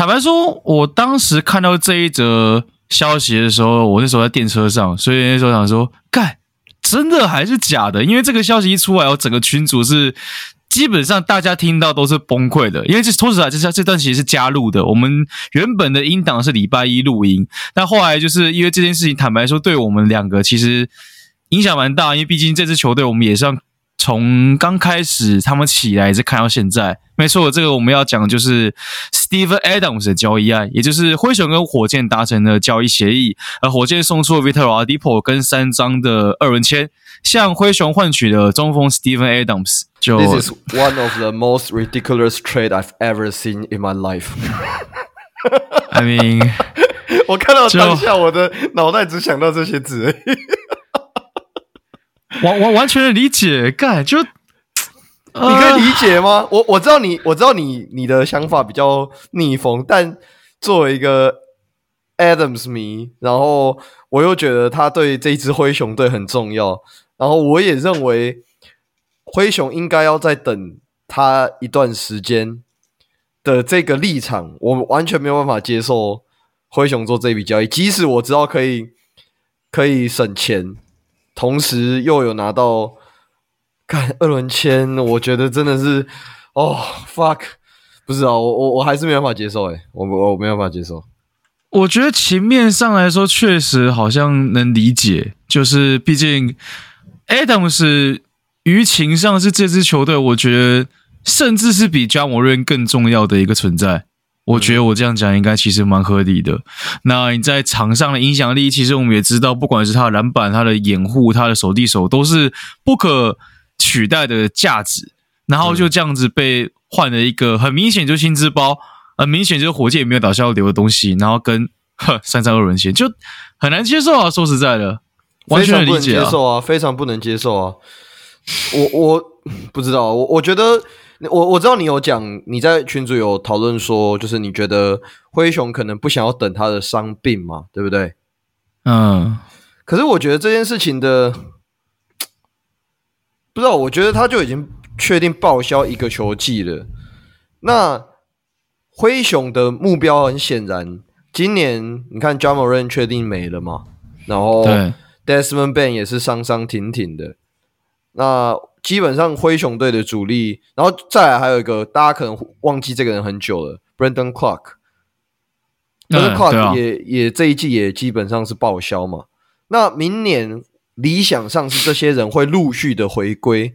坦白说，我当时看到这一则消息的时候，我那时候在电车上，所以那时候想说，干，真的还是假的？因为这个消息一出来，我整个群组是基本上大家听到都是崩溃的，因为这说实在，这这段其实是加入的。我们原本的音档是礼拜一录音，但后来就是因为这件事情，坦白说，对我们两个其实影响蛮大，因为毕竟这支球队我们也是要。从刚开始他们起来一直看到现在，没错，这个我们要讲的就是 Steven Adams 的交易案，也就是灰熊跟火箭达成的交易协议，而火箭送出了 Victor Oladipo 跟三张的二轮签，向灰熊换取了中锋 Steven Adams。就 This is one of the most ridiculous trade I've ever seen in my life. I mean，我看到当下，我的脑袋只想到这些字。完完完全的理解，干就、呃、你可以理解吗？我我知道你，我知道你你的想法比较逆风，但作为一个 Adams 迷，然后我又觉得他对这支灰熊队很重要，然后我也认为灰熊应该要再等他一段时间的这个立场，我完全没有办法接受灰熊做这笔交易，即使我知道可以可以省钱。同时又有拿到看二轮签，我觉得真的是哦，fuck，不是啊，我我我还是没办法接受诶，我我我没办法接受。我觉得情面上来说，确实好像能理解，就是毕竟 Adams 于情上是这支球队，我觉得甚至是比 Ja Morant 更重要的一个存在。我觉得我这样讲应该其实蛮合理的。那你在场上的影响力，其实我们也知道，不管是他的篮板、他的掩护、他的手递手，都是不可取代的价值。然后就这样子被换了一个很明显就薪资包，很明显就是火箭也没有打消流的东西，然后跟呵三三二轮线就很难接受啊！说实在的，完全不能接受啊，非常不能接受啊！我我不知道，我我觉得。我我知道你有讲，你在群组有讨论说，就是你觉得灰熊可能不想要等他的伤病嘛，对不对？嗯。可是我觉得这件事情的，不知道，我觉得他就已经确定报销一个球季了。那灰熊的目标很显然，今年你看 Ja Morant 确定没了嘛，然后 Desmond Bane 也是伤伤停停的，那。基本上灰熊队的主力，然后再来还有一个大家可能忘记这个人很久了，Brandon Clarke，Brandon Clarke 也也这一季也基本上是报销嘛。那明年理想上是这些人会陆续的回归，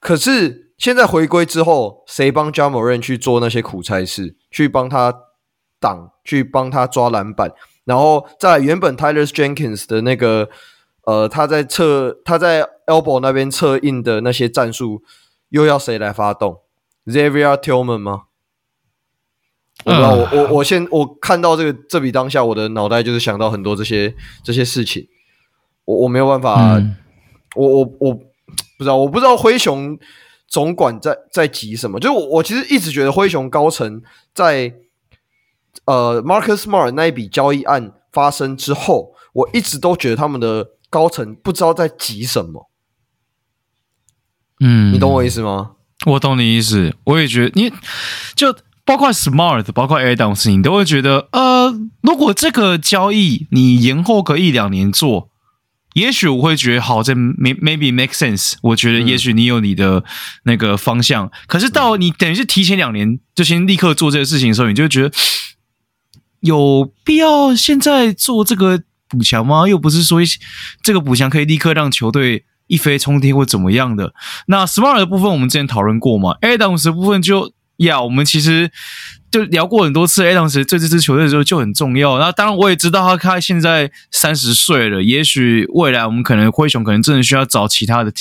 可是现在回归之后，谁帮 Ja Morant 去做那些苦差事，去帮他挡，去帮他抓篮板，然后在原本 Tyler Jenkins 的那个。呃，他在测他在 elbow 那边策应的那些战术，又要谁来发动？Xavier Tillman 吗？我不知道，我我我现我看到这个这笔当下，我的脑袋就是想到很多这些这些事情，我我没有办法，嗯、我我我不知道，我不知道灰熊总管在在急什么。就是我我其实一直觉得灰熊高层在呃 Marcus Smart 那一笔交易案发生之后，我一直都觉得他们的。高层不知道在急什么，嗯，你懂我意思吗？我懂你意思，我也觉得，你就包括 Smart，包括 Adams，你都会觉得，呃，如果这个交易你延后个一两年做，也许我会觉得好，这 maybe make sense。我觉得也许你有你的那个方向，嗯、可是到你等于是提前两年就先立刻做这个事情的时候，你就会觉得有必要现在做这个。补强吗？又不是说这个补强可以立刻让球队一飞冲天或怎么样的。那 Smart 的部分我们之前讨论过嘛，Adams 的部分就呀，我们其实就聊过很多次，Adams 这支球队的时候就很重要。那当然我也知道他他现在三十岁了，也许未来我们可能灰熊可能真的需要找其他的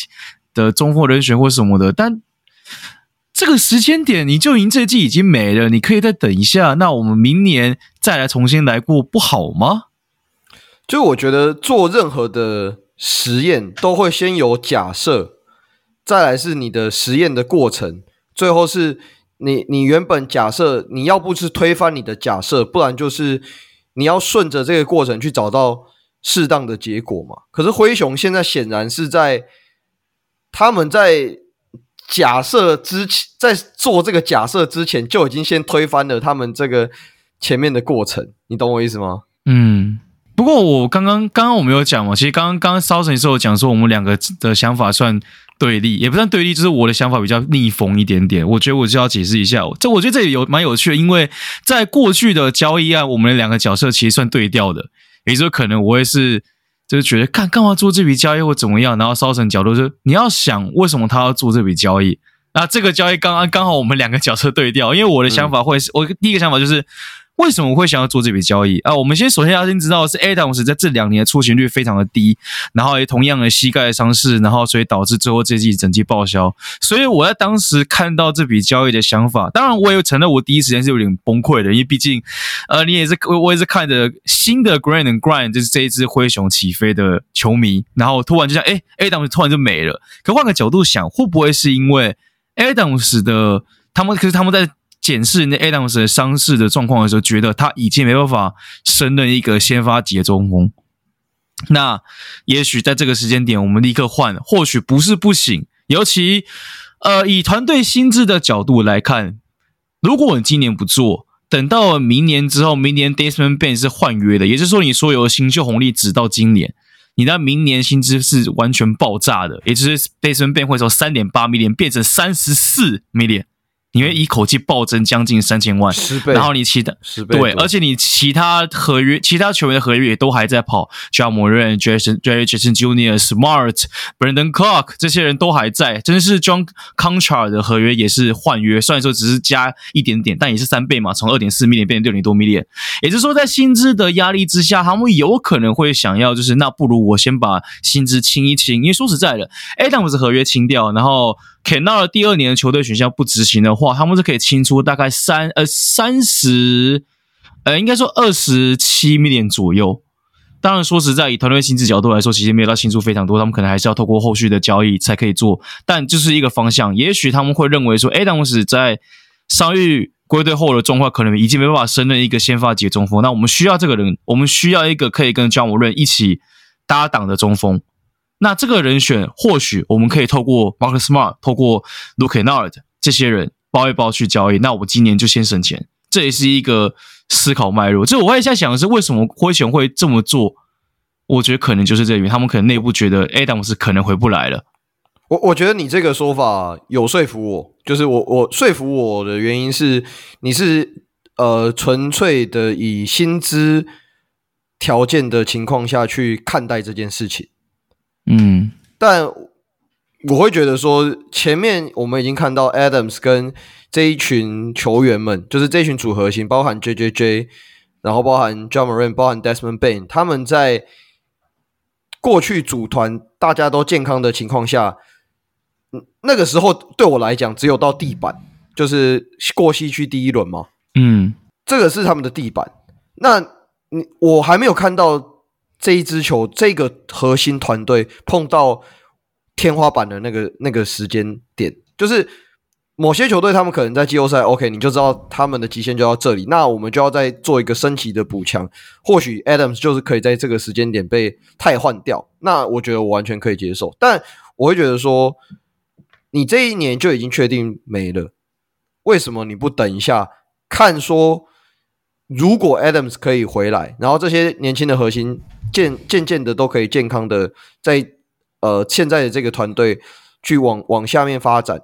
的中锋人选或什么的，但这个时间点你就赢这季已经没了，你可以再等一下，那我们明年再来重新来过不好吗？就我觉得做任何的实验都会先有假设，再来是你的实验的过程，最后是你你原本假设你要不是推翻你的假设，不然就是你要顺着这个过程去找到适当的结果嘛。可是灰熊现在显然是在他们在假设之前，在做这个假设之前，就已经先推翻了他们这个前面的过程，你懂我意思吗？嗯。不过我刚刚刚刚我没有讲嘛，其实刚刚刚刚烧成时候讲说，我们两个的想法算对立，也不算对立，就是我的想法比较逆风一点点。我觉得我就要解释一下，这我觉得这里有蛮有趣的，因为在过去的交易案，我们的两个角色其实算对调的，也就是说可能我也是就是觉得干干嘛做这笔交易或怎么样，然后烧成角度是你要想为什么他要做这笔交易，那这个交易刚刚刚好我们两个角色对调，因为我的想法会是、我第一个想法就是。为什么会想要做这笔交易啊？我们先首先要先知道的是，Adams 在这两年的出勤率非常的低，然后也同样的膝盖伤势，然后所以导致最后这季整季报销。所以我在当时看到这笔交易的想法，当然我也承认我第一时间是有点崩溃的，因为毕竟，呃，你也是我也是看着新的 Grind and Grind 就是这一支灰熊起飞的球迷，然后突然就像哎，Adams 突然就没了。可换个角度想，会不会是因为 Adams 的他们可是他们在。检视那 Adams 的伤势的状况的时候，觉得他已经没办法胜任一个先发级的中锋。那也许在这个时间点，我们立刻换，或许不是不行。尤其呃，以团队薪资的角度来看，如果我们今年不做，等到明年之后，明年 Desmond Bane 是换约的，也就是说，你所有的新秀红利只到今年，你的明年薪资是完全爆炸的，也就是 Desmond Bane 会从三点八 million 变成三十四 million。你会一口气暴增将近三千万，十倍，然后你其他十倍对，而且你其他合约、其他球员的合约也都还在跑，Ja Morant、Jason、Jaren Jackson Jr.、Smart、Brandon Clarke 这些人都还在，真的是 John Konchar 的合约也是换约，虽然说只是加一点点，但也是三倍嘛，从二点四 million 变成六点多 million，也就是说在薪资的压力之下，他们有可能会想要就是那不如我先把薪资清一清，因为说实在的，Adams 合约清掉，然后。Kennard 第二年的球队选项不执行的话，他们是可以清出大概三呃三十呃应该说二十七 million 左右。当然说实在，以团队薪资角度来说，其实没有到清出非常多，他们可能还是要透过后续的交易才可以做。但就是一个方向，也许他们会认为说，Adams 在伤愈归队后的状况可能已经没办法胜任一个先发级中锋。那我们需要这个人，我们需要一个可以跟 Ja Morant 一起搭档的中锋。那这个人选，或许我们可以透过 Marcus Smart、透过 Luke Nard 这些人包一包去交易。那我今年就先省钱，这也是一个思考脉络。就我也在想的是，为什么灰熊会这么做？我觉得可能就是这里面，他们可能内部觉得 Adams 可能回不来了。我我觉得你这个说法有说服我，就是我我说服我的原因是，你是呃纯粹的以薪资条件的情况下去看待这件事情。嗯，但我会觉得说，前面我们已经看到 Adams 跟这一群球员们，就是这一群组合型，包含 JJJ，然后包含 John Morant，包含 Desmond Bane，他们在过去组团大家都健康的情况下，那个时候对我来讲，只有到地板，就是过西区第一轮嘛。嗯，这个是他们的地板。那你我还没有看到。这一支球，这个核心团队碰到天花板的那个那个时间点，就是某些球队他们可能在季后赛，OK，你就知道他们的极限就到这里，那我们就要再做一个升级的补强。或许 Adams 就是可以在这个时间点被汰换掉，那我觉得我完全可以接受。但我会觉得说，你这一年就已经确定没了，为什么你不等一下看说，如果 Adams 可以回来，然后这些年轻的核心。渐渐渐的都可以健康的在呃现在的这个团队去往往下面发展，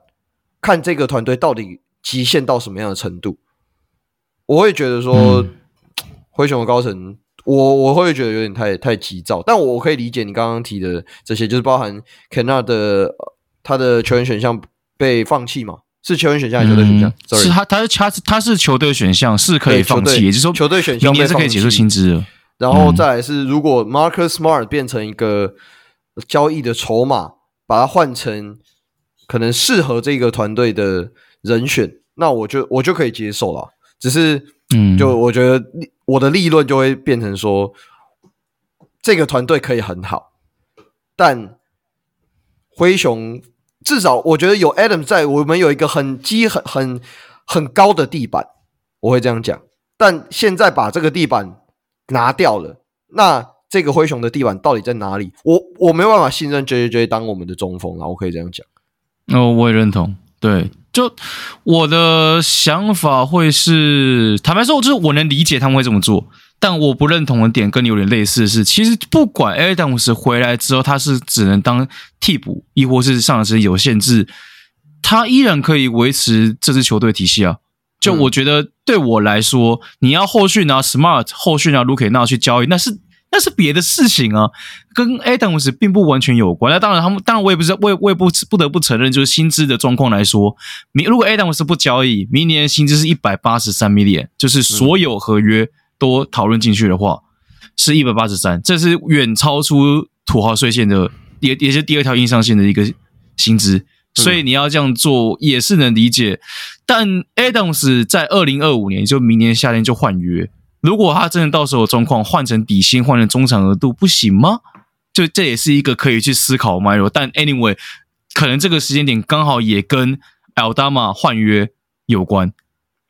看这个团队到底极限到什么样的程度。我会觉得说，嗯、灰熊的高层，我我会觉得有点太太急躁，但我可以理解你刚刚提的这些，就是包含 Kennard 的他的球员选项被放弃嘛？是球员选项还是球队选项？嗯、是他他是他是他是球队选项是可以放弃，也就是说球队选项明年是可以解除薪资的。然后再来是，如果 Marcus Smart 变成一个交易的筹码，把它换成可能适合这个团队的人选，那我就我就可以接受了。只是，嗯，就我觉得我的利润就会变成说，这个团队可以很好，但灰熊至少我觉得有 Adam 在，我们有一个很基很很很高的地板，我会这样讲。但现在把这个地板。拿掉了，那这个灰熊的地板到底在哪里？我我没有办法信任 JJJ 当我们的中锋啊，我可以这样讲。哦，我也认同。对，就我的想法会是，坦白说，就是我能理解他们会这么做，但我不认同的点跟你有点类似的是，其实不管 Adams 回来之后，他是只能当替补，亦或是上场时间有限制，他依然可以维持这支球队体系啊。就我觉得对我来说，嗯、你要后续拿 Smart，后续拿 Luke Kennard 去交易，那是。那是别的事情啊，跟 Adams 并不完全有关。那当然，他们当然我也不知道，我也我也不不得不承认，就是薪资的状况来说，明如果 Adams 不交易，明年薪资是一百八十三 million，就是所有合约都讨论进去的话，是一百八十三，这是远超出土豪税线的，也也是第二条硬上限的一个薪资。所以你要这样做也是能理解。但 Adams 在二零二五年，就明年夏天就换约。如果他真的到时候状况换成底薪，换成中产额度不行吗？就这也是一个可以去思考的脉络。但 anyway，可能这个时间点刚好也跟 Aldama 换约有关。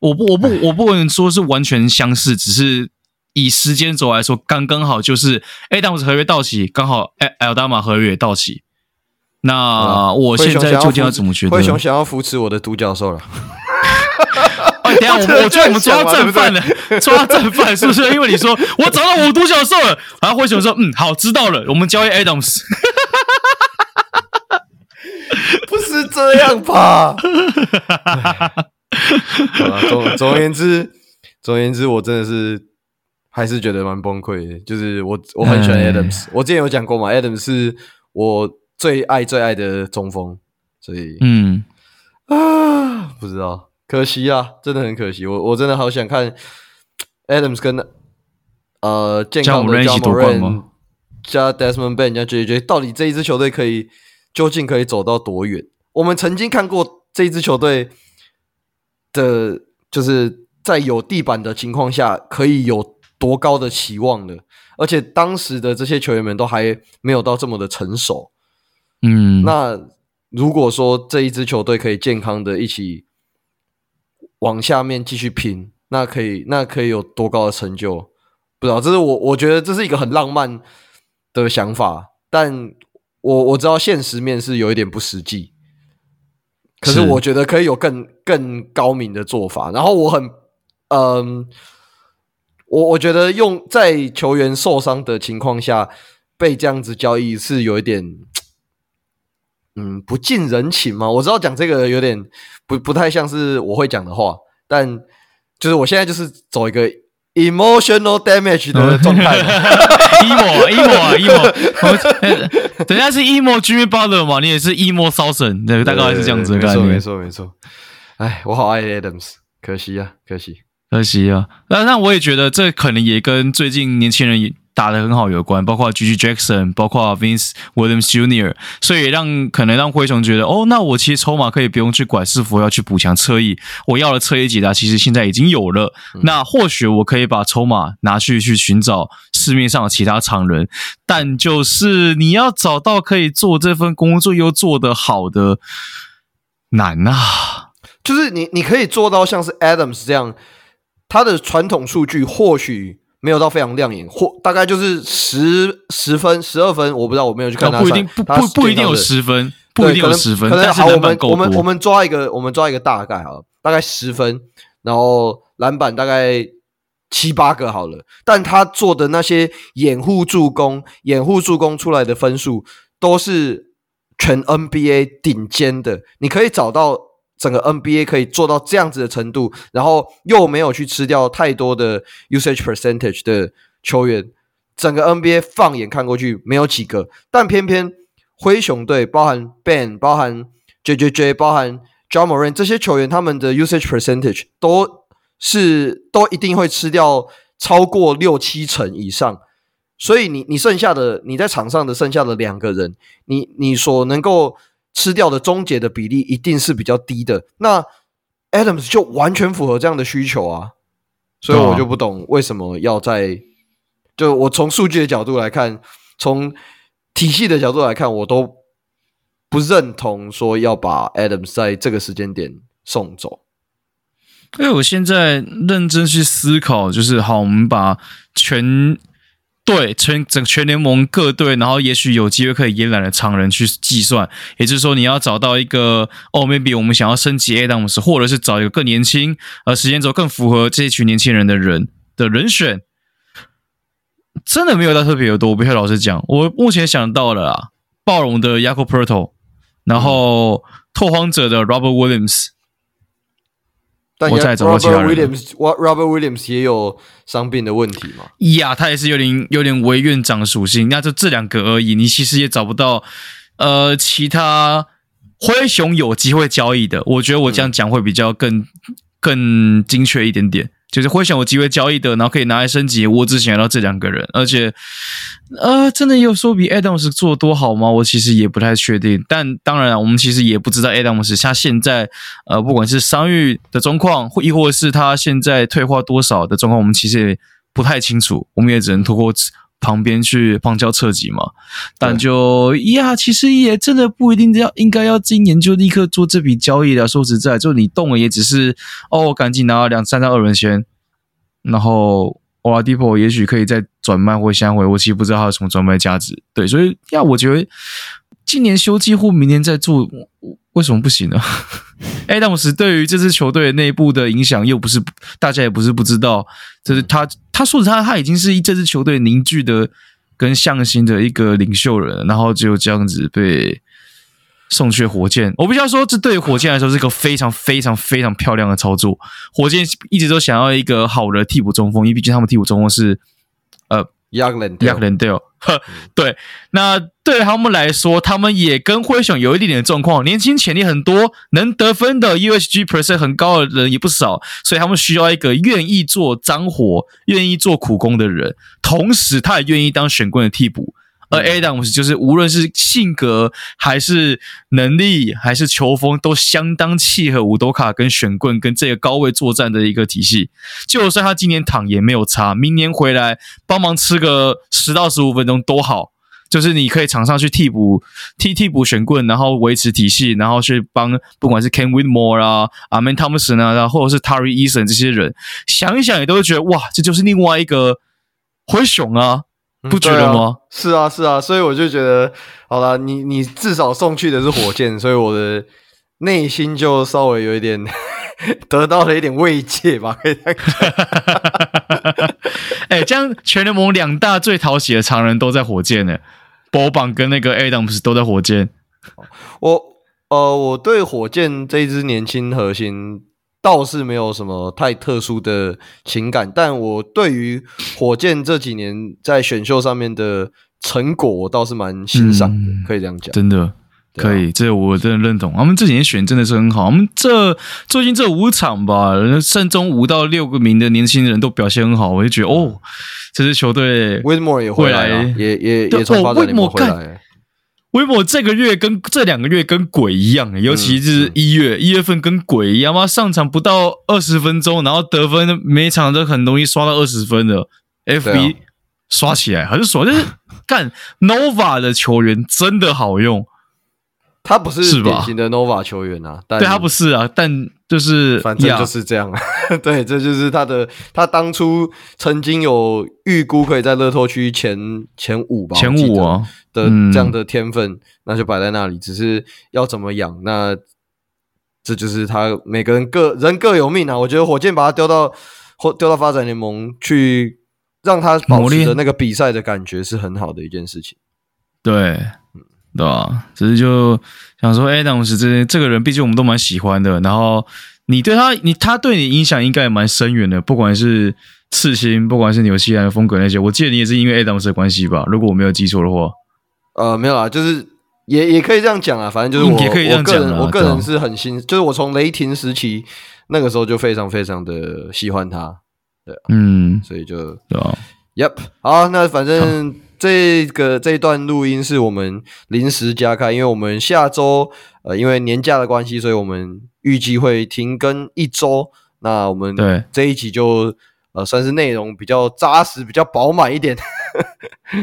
我不，我不，我不能说是完全相似，只是以时间轴来说，刚刚好就是 Adams 合约到期，刚好 Aldama 合约也到期。那我现在究竟要怎么觉得？灰熊想要扶持我的独角兽了。等下，我我觉得我们抓到正犯了，抓到正犯是不是？因为你说我找到我独角兽了，然后灰熊说：“嗯，好，知道了，我们交易 Adams。”不是这样吧？总总而言之，总而言之，我真的是还是觉得蛮崩溃的。就是我我很喜欢 Adams，我之前有讲过嘛，Adams 是我最爱最爱的中锋，所以嗯啊，不知道。可惜啊，真的很可惜。我我真的好想看 Adams 跟呃健康的 Ja Morant 加 Desmond Bane 加 JJ，到底这一支球队可以究竟可以走到多远？我们曾经看过这一支球队的，就是在有地板的情况下可以有多高的期望的，而且当时的这些球员们都还没有到这么的成熟。嗯，那如果说这一支球队可以健康的一起。往下面继续拼，那可以，那可以有多高的成就？不知道，这是我我觉得这是一个很浪漫的想法，但我我知道现实面是有一点不实际。可是我觉得可以有更更高明的做法。然后我很，嗯，我我觉得用在球员受伤的情况下被这样子交易是有一点。嗯，不近人情嘛。我知道讲这个有点不不太像是我会讲的话，但就是我现在就是走一个 emotional damage 的状态。emo emo emo，等下是 emo Jimmy Butler 嘛，你也是 emo Southern，对，大概是这样子的感觉。没错没错没错。哎，我好爱 Adams，可惜啊，可惜可惜啊。那那我也觉得这可能也跟最近年轻人。打得很好，有关，包括 GG Jackson，包括 Vince Williams Jr.，所以让可能让灰熊觉得，哦，那我其实筹码可以不用去管是否要去补强侧翼，我要的侧翼解答其实现在已经有了，嗯、那或许我可以把筹码拿去去寻找市面上的其他常人，但就是你要找到可以做这份工作又做得好的难啊，就是你你可以做到像是 Adams 这样，他的传统数据或许。没有到非常亮眼，或大概就是十十分、十二分，我不知道，我没有去看他。不一定不不不一定有十分，不一定有十分。可能好，我们我们我们抓一个，我们抓一个大概好了，大概十分，然后篮板大概七八个好了。但他做的那些掩护助攻、掩护助攻出来的分数，都是全 NBA 顶尖的。你可以找到。整个 NBA 可以做到这样子的程度，然后又没有去吃掉太多的 usage percentage 的球员，整个 NBA 放眼看过去没有几个，但偏偏灰熊队包含 Ben、包含 JJJ、包含 Ja Morant 这些球员，他们的 usage percentage 都是都一定会吃掉超过六七成以上，所以你你剩下的你在场上的剩下的两个人，你你所能够。吃掉的终结的比例一定是比较低的，那 Adams 就完全符合这样的需求啊，所以我就不懂为什么要在，就我从数据的角度来看，从体系的角度来看，我都不认同说要把 Adams 在这个时间点送走。因为我现在认真去思考，就是好，我们把全对全整全联盟各队，然后也许有机会可以延揽的常人去计算，也就是说你要找到一个哦，maybe 我们想要升级 Adams，或者是找一个更年轻呃时间轴更符合这一群年轻人的人的人选，真的没有到特别有多。我必须老实讲，我目前想到了啊，暴龙的 Jakob Poeltl，然后拓荒者的 Robert Williams。但我再找到其他人。Robert Williams，Robert Williams 也有伤病的问题嘛？呀，他也是有点有点为院长属性。那就这两个而已，你其实也找不到呃其他灰熊有机会交易的。我觉得我这样讲会比较更、嗯、更精确一点点。就是会选我机会交易的，然后可以拿来升级。我只想到这两个人，而且，呃，真的有说比 Adams 做多好吗？我其实也不太确定。但当然，我们其实也不知道 Adams 他现在，呃，不管是伤愈的状况，或亦或是他现在退化多少的状况，我们其实也不太清楚。我们也只能透过。旁边去旁敲侧击嘛，但就呀，其实也真的不一定要应该要今年就立刻做这笔交易的。说实在，就你动了也只是哦，赶紧拿了两三张二轮先，然后 Oladipo 也许可以再转卖或相回，我其实不知道他有什么转卖价值。对，所以呀，我觉得今年休季或明年再做，为什么不行呢？艾当斯对于这支球队内部的影响又不是大家也不是不知道，就是他他说的他他已经是这支球队凝聚的跟向心的一个领袖人，然后就这样子被送去火箭。我必须要说，这对火箭来说是一个非常非常非常漂亮的操作。火箭一直都想要一个好的替补中锋，因为毕竟他们替补中锋是呃。亚克兰德，呵，对，那对他们来说，他们也跟灰熊有一点点的状况，年轻潜力很多，能得分的 USG percent 很高的人也不少，所以他们需要一个愿意做脏活、愿意做苦工的人，同时他也愿意当选棍的替补。而 Adams 就是无论是性格还是能力还是球风，都相当契合五多卡跟选棍跟这个高位作战的一个体系。就算他今年躺也没有差，明年回来帮忙吃个十到十五分钟都好。就是你可以场上去替补替替补选棍，然后维持体系，然后去帮不管是 Ken Whitmore 啊、阿 m a n Thompson 啊，然后或者是 Tari Eason 这些人，想一想也都会觉得哇，这就是另外一个灰熊啊。不觉得吗？啊是啊，是啊，所以我就觉得，好了，你你至少送去的是火箭，所以我的内心就稍微有一点 得到了一点慰藉吧，可以这样讲。哎、欸，这样全联盟两大最讨喜的常人都在火箭呢，波榜跟那个 Adams 都在火箭。我呃，我对火箭这一支年轻核心。倒是没有什么太特殊的情感，但我对于火箭这几年在选秀上面的成果，我倒是蛮欣赏的，嗯、可以这样讲。真的可以，这我真的认同。他们这几年选真的是很好，我们这最近这五场吧，胜中五到六个名的年轻人都表现很好，我就觉得哦，这支球队 Whitmore 也回来，也也也从发展联盟回来。威莫这个月跟这两个月跟鬼一样，尤其是一月一、嗯、月份跟鬼一样嘛，上场不到二十分钟，然后得分每场都很容易刷到二十分的，FB 刷起来很爽，就是 干 Nova 的球员真的好用。他不是典型的 Nova 球员啊，但对他不是啊，但就是反正就是这样。对，这就是他的。他当初曾经有预估可以在乐透区前前五吧，前五啊的这样的天分，嗯、那就摆在那里，只是要怎么养。那这就是他每个人各人各有命啊。我觉得火箭把他丢到或丢到发展联盟去，让他保持的那个比赛的感觉是很好的一件事情。对。对吧？只是就想说，哎，当时这这个人，毕竟我们都蛮喜欢的。然后你对他，你他对你影响应该也蛮深远的。不管是刺青，不管是纽西兰的风格那些，我记得你也是因为 Adams 的关系吧？如果我没有记错的话，呃，没有啊，就是也也可以这样讲啊。反正就是我，也可以这样讲，我个人，我个人是很新，就是我从雷霆时期那个时候就非常非常的喜欢他。对，嗯，所以就对吧？Yep，好，那反正。这个这一段录音是我们临时加开，因为我们下周呃因为年假的关系，所以我们预计会停更一周。那我们对这一集就呃算是内容比较扎实、比较饱满一点，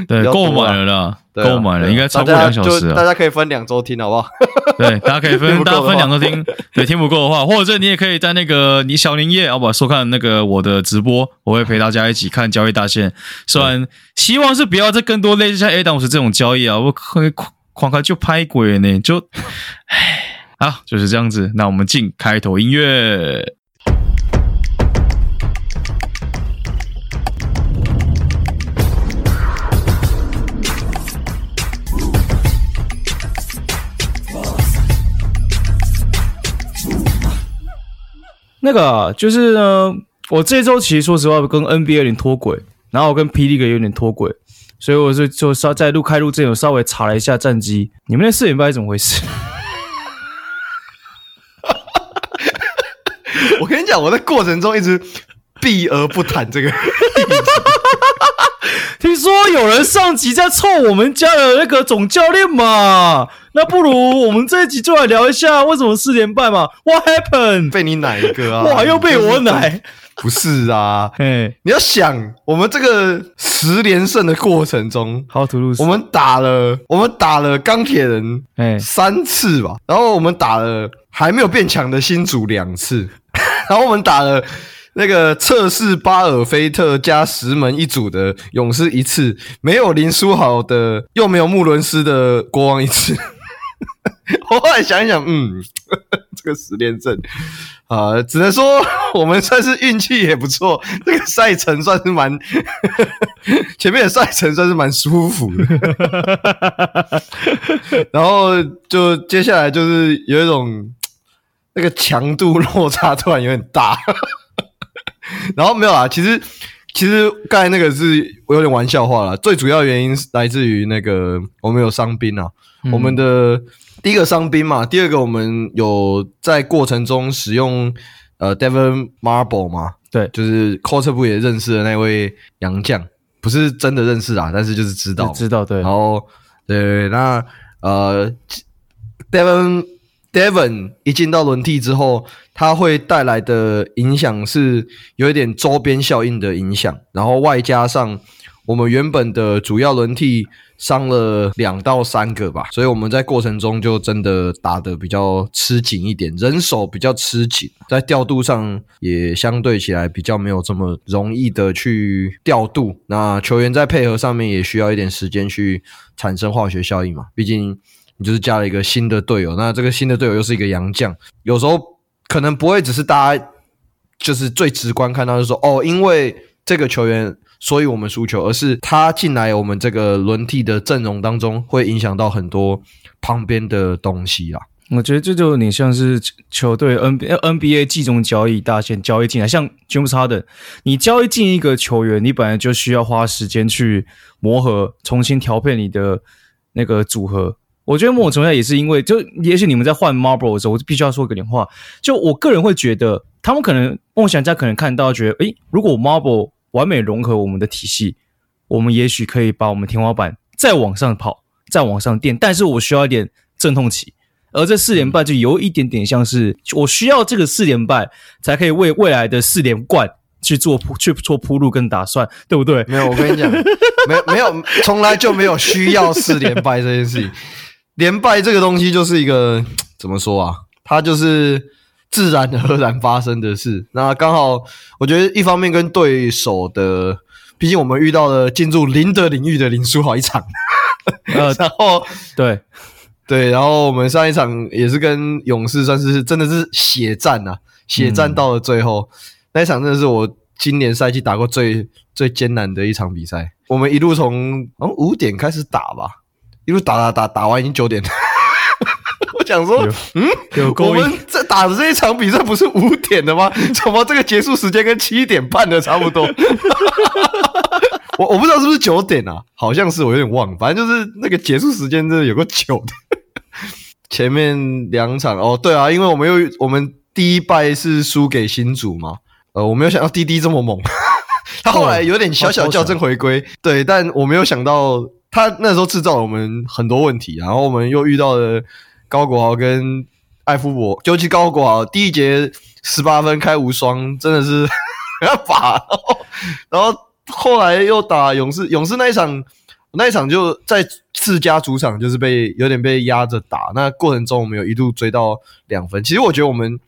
对，够满了啦，够满了，应该超过两小时了。大家可以分两周听，好不好？对，大家可以分，大家分两周听。对，听不够的话，或者你也可以在那个你小林夜，好不好？收看那个我的直播，我会陪大家一起看交易大线。虽然希望是不要再更多类似像 A 档五十这种交易啊，我可以狂狂开就拍鬼呢，就唉，好，就是这样子。那我们进开头音乐。那个、就是呢，我这周其实说实话跟 NBA 有点脱轨，然后我跟 P D 哥有点脱轨，所以我是就稍在录开录之前，我稍微查了一下战绩。你们那四点半是怎么回事？我跟你讲，我在过程中一直避而不谈这个。听说有人上集在臭我们家的那个总教练嘛？那不如我们这一集就来聊一下为什么四连败嘛？What happened？被你奶一个啊？哇，又被我奶？不是啊，嘿，你要想我们这个十连胜的过程中？我们打了，我们打了钢铁人，哎，三次吧，然后我们打了还没有变强的新主两次，然后我们打了。那个测试巴尔菲特加石门一组的勇士一次，没有林书豪的，又没有穆伦斯的国王一次。我后来想一想，嗯，这个十连胜啊，只能说我们算是运气也不错。这个赛程算是蛮，前面的赛程算是蛮舒服的。然后就接下来就是有一种那个强度落差突然有点大。然后没有啊，其实其实刚才那个是我有点玩笑话啦。最主要原因是来自于那个我们有伤兵啊，嗯、我们的第一个伤兵嘛，第二个我们有在过程中使用呃 Devon Marble 嘛，对，就是 Court 部也认识的那位杨将，不是真的认识啊，但是就是知道知道对。然后对，那呃 Devin Devon 一进到轮替之后。它会带来的影响是有一点周边效应的影响，然后外加上我们原本的主要轮替伤了两到三个吧，所以我们在过程中就真的打得比较吃紧一点，人手比较吃紧，在调度上也相对起来比较没有这么容易的去调度。那球员在配合上面也需要一点时间去产生化学效应嘛，毕竟你就是加了一个新的队友，那这个新的队友又是一个洋将，有时候。可能不会只是大家就是最直观看到就说哦，因为这个球员，所以我们输球，而是他进来我们这个轮替的阵容当中，会影响到很多旁边的东西啦。我觉得这就有点像是球队 NBA NBA 季中交易大线交易进来，像 James Harden，你交易进一个球员，你本来就需要花时间去磨合，重新调配你的那个组合。我觉得某种程度上也是因为，就也许你们在换 Marble 的时候，我就必须要说一个点话。就我个人会觉得，他们可能梦想家可能看到，觉得，诶，如果 Marble 完美融合我们的体系，我们也许可以把我们天花板再往上跑，再往上垫。但是我需要一点阵痛期，而这四连败就有一点点像是，我需要这个四连败才可以为未来的四连冠去做铺去做铺路跟打算，对不对？没有，我跟你讲，没没有，从来就没有需要四连败这件事情。连败这个东西就是一个 怎么说啊？它就是自然而然发生的事。那刚好，我觉得一方面跟对手的，毕竟我们遇到了进入林的领域的林书豪一场，呃，然后对对，然后我们上一场也是跟勇士算是真的是血战啊，血战到了最后，嗯、那一场真的是我今年赛季打过最最艰难的一场比赛。我们一路从嗯五点开始打吧。一路打打打打完已经九点了，我想说，嗯，我们这打的这一场比赛不是五点的吗？怎么这个结束时间跟七点半的差不多？我我不知道是不是九点啊，好像是，我有点忘了，反正就是那个结束时间真的有个久的。前面两场哦，对啊，因为我们又我们第一败是输给新主嘛，呃，我没有想到滴滴这么猛，他后来有点小小校正回归，对，但我没有想到。他那时候制造了我们很多问题，然后我们又遇到了高国豪跟艾夫伯，尤其高国豪第一节十八分开无双，真的是没法。然后，然后后来又打勇士，勇士那一场那一场就在自家主场，就是被有点被压着打。那过程中我们有一度追到两分。其实我觉得我们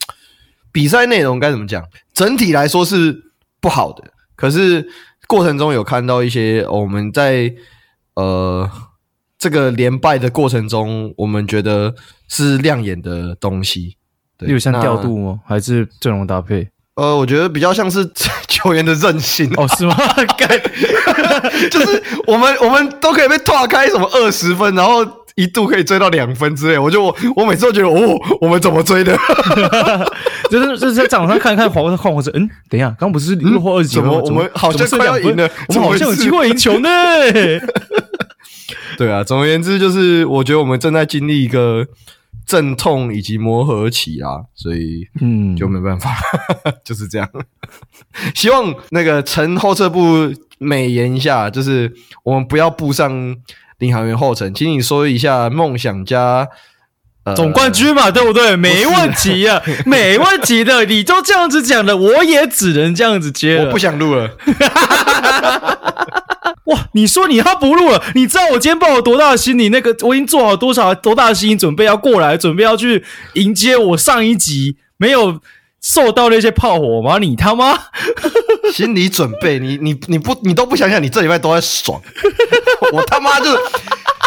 比赛内容该怎么讲？整体来说是不好的，可是过程中有看到一些我们在呃这个连败的过程中，我们觉得是亮眼的东西。例如像调度吗？还是阵容搭配？呃，我觉得比较像是 球员的韧性哦，是吗？就是我们我们都可以被拓开什么二十分，然后一度可以追到两分之类。我就我我每次都觉得哦，我们怎么追的？就是就是在场上看看黄黄黄子，嗯，等一下，刚不是落后二十几分，我们好像快要赢了，我们好像有机会赢球呢。对啊，总而言之，就是我觉得我们正在经历一个。阵痛以及磨合期啊，所以嗯，就没办法，嗯、就是这样。希望那个陈后撤步美言一下，就是我们不要步上领航员后程，请你说一下梦想家、呃、总冠军嘛，对不对？没问题啊，没问题的。你都这样子讲的，我也只能这样子接了。我不想录了。哇！你说你要不录了？你知道我今天抱有多大的心理？那个我已经做好多少多大的心理准备要过来，准备要去迎接我上一集没有受到那些炮火吗？你他妈 心理准备？你你你不你都不想想，你这礼拜都在爽。我他妈就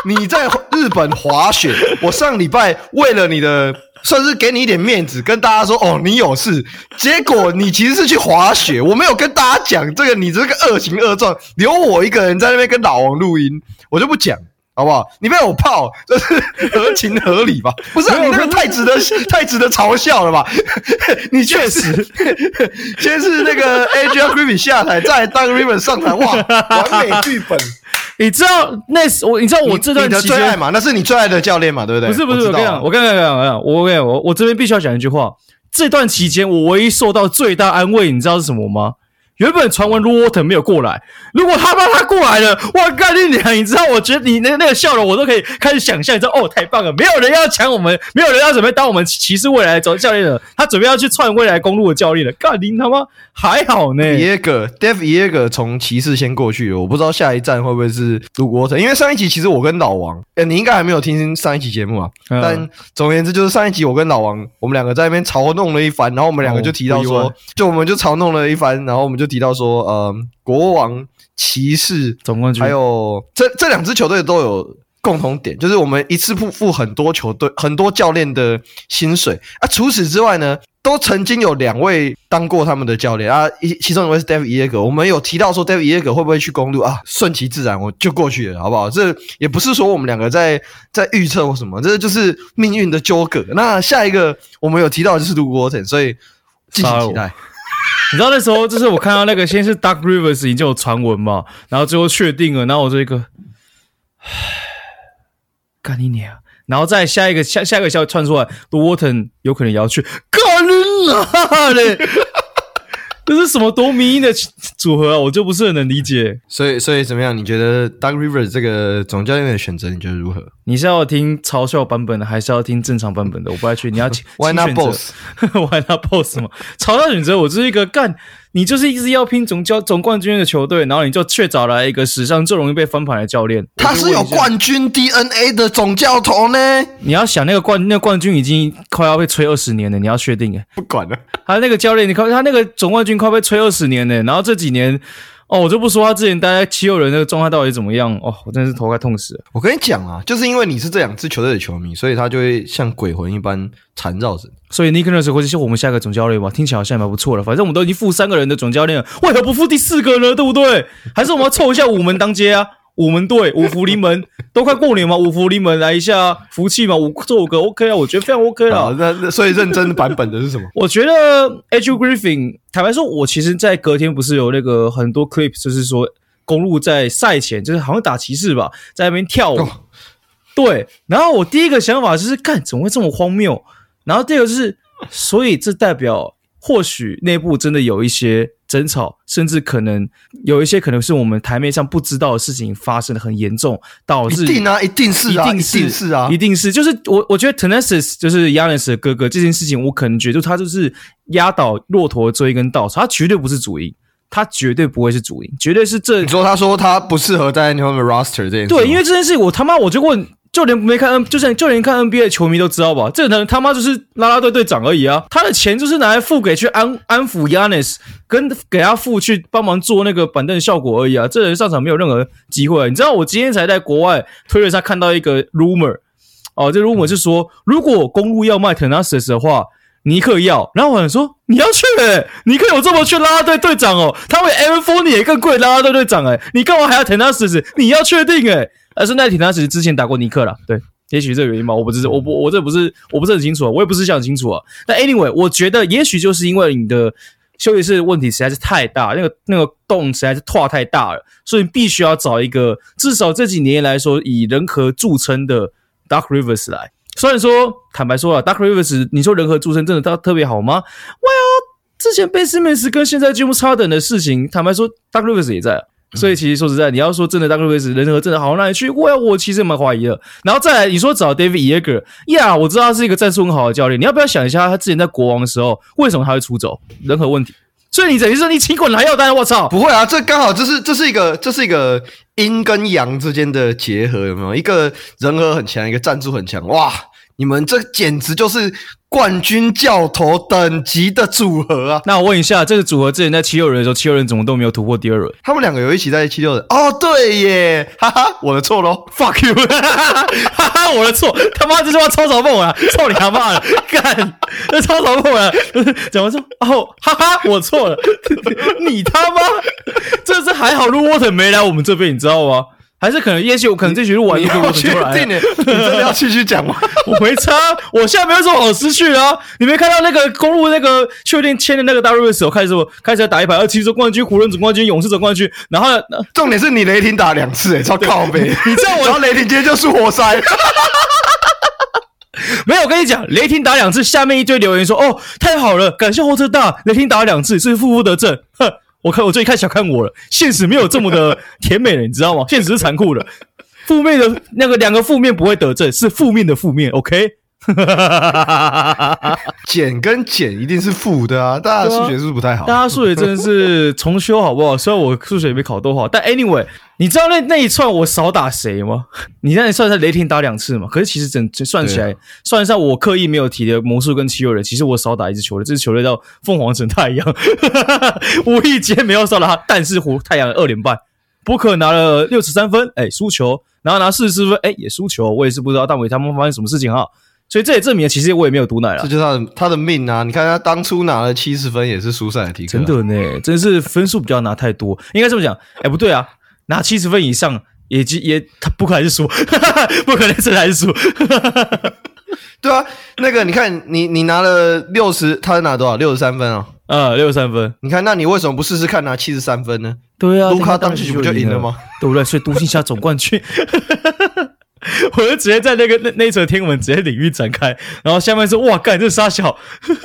你在日本滑雪，我上礼拜为了你的。算是给你一点面子，跟大家说哦，你有事。结果你其实是去滑雪，我没有跟大家讲这个，你这个恶行恶状，留我一个人在那边跟老王录音，我就不讲，好不好？你被我泡，这是合情合理吧？不是、啊，你那个太值得太值得嘲笑了吧？你确实，先是那个 Adrian Griffin 下台，再当 Rivers 上台，哇，完美剧本。你知道那是我，你知道我这段期间最爱嘛？那是你最爱的教练嘛？对不对？不是不是，我跟你讲，我跟你讲，我跟你讲，我跟你讲，我我这边必须要讲一句话。这段期间，我唯一受到最大安慰，你知道是什么吗？原本传闻 Luke Walton 没有过来，如果他妈他过来了，哇，干你娘！你知道，我觉得你那那个笑容，我都可以开始想象。你知道，哦，太棒了！没有人要抢我们，没有人要准备当我们骑士未来的总教练了，他准备要去串未来公路的教练了。干你他妈还好呢！Yeager，Dave Yeager 从骑士先过去了，我不知道下一站会不会是 Luke Walton，因为上一集其实我跟老王，诶你应该还没有听上一集节目啊。嗯、但总而言之，就是上一集我跟老王，我们两个在那边嘲弄了一番，然后我们两个就提到说，哦、就我们就嘲弄了一番，然后我们就提到说，呃。国王、骑士总冠军，还有这这两支球队都有共同点，就是我们一次付付很多球队、很多教练的薪水啊。除此之外呢，都曾经有两位当过他们的教练啊。一其中一位是 David Joerger，我们有提到说 David Joerger 会不会去公路啊？顺其自然，我就过去了，好不好？这也不是说我们两个在在预测或什么，这就是命运的纠葛。那下一个我们有提到的就是 Luke Walton，所以敬请期待。你知道那时候，就是我看到那个，先是 Doug Rivers 已经有传闻嘛，然后最后确定了，然后我这个，唉，干你娘！然后再下一个下下一个消息窜出来，The Walton 有可能也要去，干你娘嘞！这是什么多迷因的 组合啊？我就不是很能理解。所以，所以怎么样？你觉得 Doug Rivers 这个总教练的选择，你觉得如何？你是要听嘲笑版本的，还是要听正常版本的？我不爱去，你要请 Why not boss？Why not boss 吗？嘲笑选择，我就是一个干。你就是一直要拼总教总冠军的球队，然后你就却找来一个史上最容易被翻盘的教练。他是有冠军 DNA 的总教头呢。你要想那个冠那个冠军已经快要被吹二十年了，你要确定诶。不管了，他那个教练，你看他那个总冠军快被吹二十年了，然后这几年。哦，我就不说他之前待在七六人那个状态到底怎么样哦，我真的是头快痛死了。我跟你讲啊，就是因为你是这两支球队的球迷，所以他就会像鬼魂一般缠绕着。所以 Nick Nurse 会是我们下一个总教练吧？听起来好像蛮不错的。反正我们都已经付三个人的总教练了，为何不付第四个呢？对不对？还是我们要凑一下五门当街啊？五门队，五福临门，都快过年嘛，五福临门来一下福气嘛，五做五个 OK 啊，我觉得非常 OK 了。那那所以认真的版本的是什么？我觉得 Adrian Griffin，坦白说，我其实，在隔天不是有那个很多 clip，就是说公路在赛前，就是好像打骑士吧，在那边跳舞。哦、对，然后我第一个想法就是，干怎么会这么荒谬？然后第二个就是，所以这代表或许内部真的有一些。争吵，甚至可能有一些可能是我们台面上不知道的事情发生的很严重，导致一定啊，一定是啊，一定是，是啊，一定是。就是我我觉得 Thanasis 就是 Giannis 的哥哥这件事情，我可能觉得他就是压倒骆驼追一根稻草，他绝对不是主因。他绝对不会是主因，绝对是这。你说他说他不适合在他们 roster 这件事，对，因为这件事我他妈我就问。就连没看 N，就算就连看 NBA 球迷都知道吧，这人他妈就是拉拉队队长而已啊！他的钱就是拿来付给去安安抚 Yanis，跟给他付去帮忙做那个板凳效果而已啊！这人上场没有任何机会。你知道我今天才在国外推特上看到一个 rumor 哦，这 rumor 是说，如果公路要卖 Tenasis 的话，尼克要。然后我想说，你要去诶、尼克有这么缺拉拉队队长哦？他为 Evan Fournier 更贵拉拉队队长诶、你干嘛还要 Tenasis？你要确定诶、而是那挺他其实之前打过尼克了，对，也许这个原因吧，我不知，我不，我这不是，我不是很清楚，我也不是想清楚啊。但 anyway，我觉得也许就是因为你的休息室问题实在是太大，那个那个洞实在是拓太大了，所以必须要找一个至少这几年来说以人和著称的 Doc Rivers 来。虽然说坦白说啊，Doc Rivers，你说人和著称真的他特别好吗？Well，之前 Ben Simmons 跟现在 James Harden 的事情，坦白说，Doc Rivers 也在啊。所以其实说实在，你要说真的，Doc Rivers 人和真的好到哪里去？我我其实蛮怀疑的。然后再来，你说找 David Joerger，呀，我知道他是一个战术很好的教练。你要不要想一下，他之前在国王的时候，为什么他会出走？人和问题。所以你等于说你请滚来要单，我操！不会啊，这刚好这是这是一个这是一个阴跟阳之间的结合，有没有？一个人和很强，一个战术很强，哇！你们这简直就是冠军教头等级的组合啊！那我问一下，这个组合之前在七六人的时候，七六人怎么都没有突破第二轮？他们两个有一起在七六人。哦，对耶，哈哈，我的错喽，fuck you，哈哈，我的错，他妈这句话超嘲讽啊，操你他妈的，干，这超嘲讽啊，怎么说？哦，哈哈，我错了，你他妈，这次还好，卢沃特没来我们这边，你知道吗？还是可能，也许我可能这局录完以后我出来。你真的要继续讲吗？我没差，我现在没有什么好失去啊！你没看到那个公路那个确定签的那个 Doc Rivers 时候，开始开始打一排，二七总冠军、湖人总冠军、勇士总冠军，然后重点是你雷霆打两次，诶超靠背！你知道我，然后雷霆今天就是活塞。没有，我跟你讲，雷霆打两次，下面一堆留言说：“哦，太好了，感谢霍特大，雷霆打了两次，是负负得正。”哼。我看我最近开始小看我了，现实没有这么的甜美了，你知道吗？现实是残酷的，负面的那个两个负面不会得正，是负面的负面。OK，减跟减一定是负的啊！大家数学是不是不太好？大家数学真的是重修好不好？虽然我数学也没考多好，但 anyway。你知道那那一串我少打谁吗？你那里算一下，雷霆打两次嘛？可是其实整算起来，啊、算一下我刻意没有提的魔术跟七六人，其实我少打一支球队，这支球队叫凤凰城太阳，无意间没有少了他，但是湖太阳二连败，波克拿了六十三分，哎，输球，然后拿四十四分，哎，也输球，我也是不知道大伟他们发生什么事情哈，所以这也证明了，其实我也没有毒奶了，这就是他的他的命啊！你看他当初拿了七十分，也是输赛的提克、啊，真的呢，真是分数比较拿太多，应该这么讲，哎，不对啊。拿七十分以上也也他不可能是输，不可能是还是输，对啊，那个你看你你拿了六十，他拿多少？六十三分啊，啊，六十三分。你看，那你为什么不试试看拿七十三分呢？对啊，卢卡当时不就赢了吗？对不对？所以独行侠总冠军，我就直接在那个那那一则天文直接领域展开，然后下面是哇，干这沙小。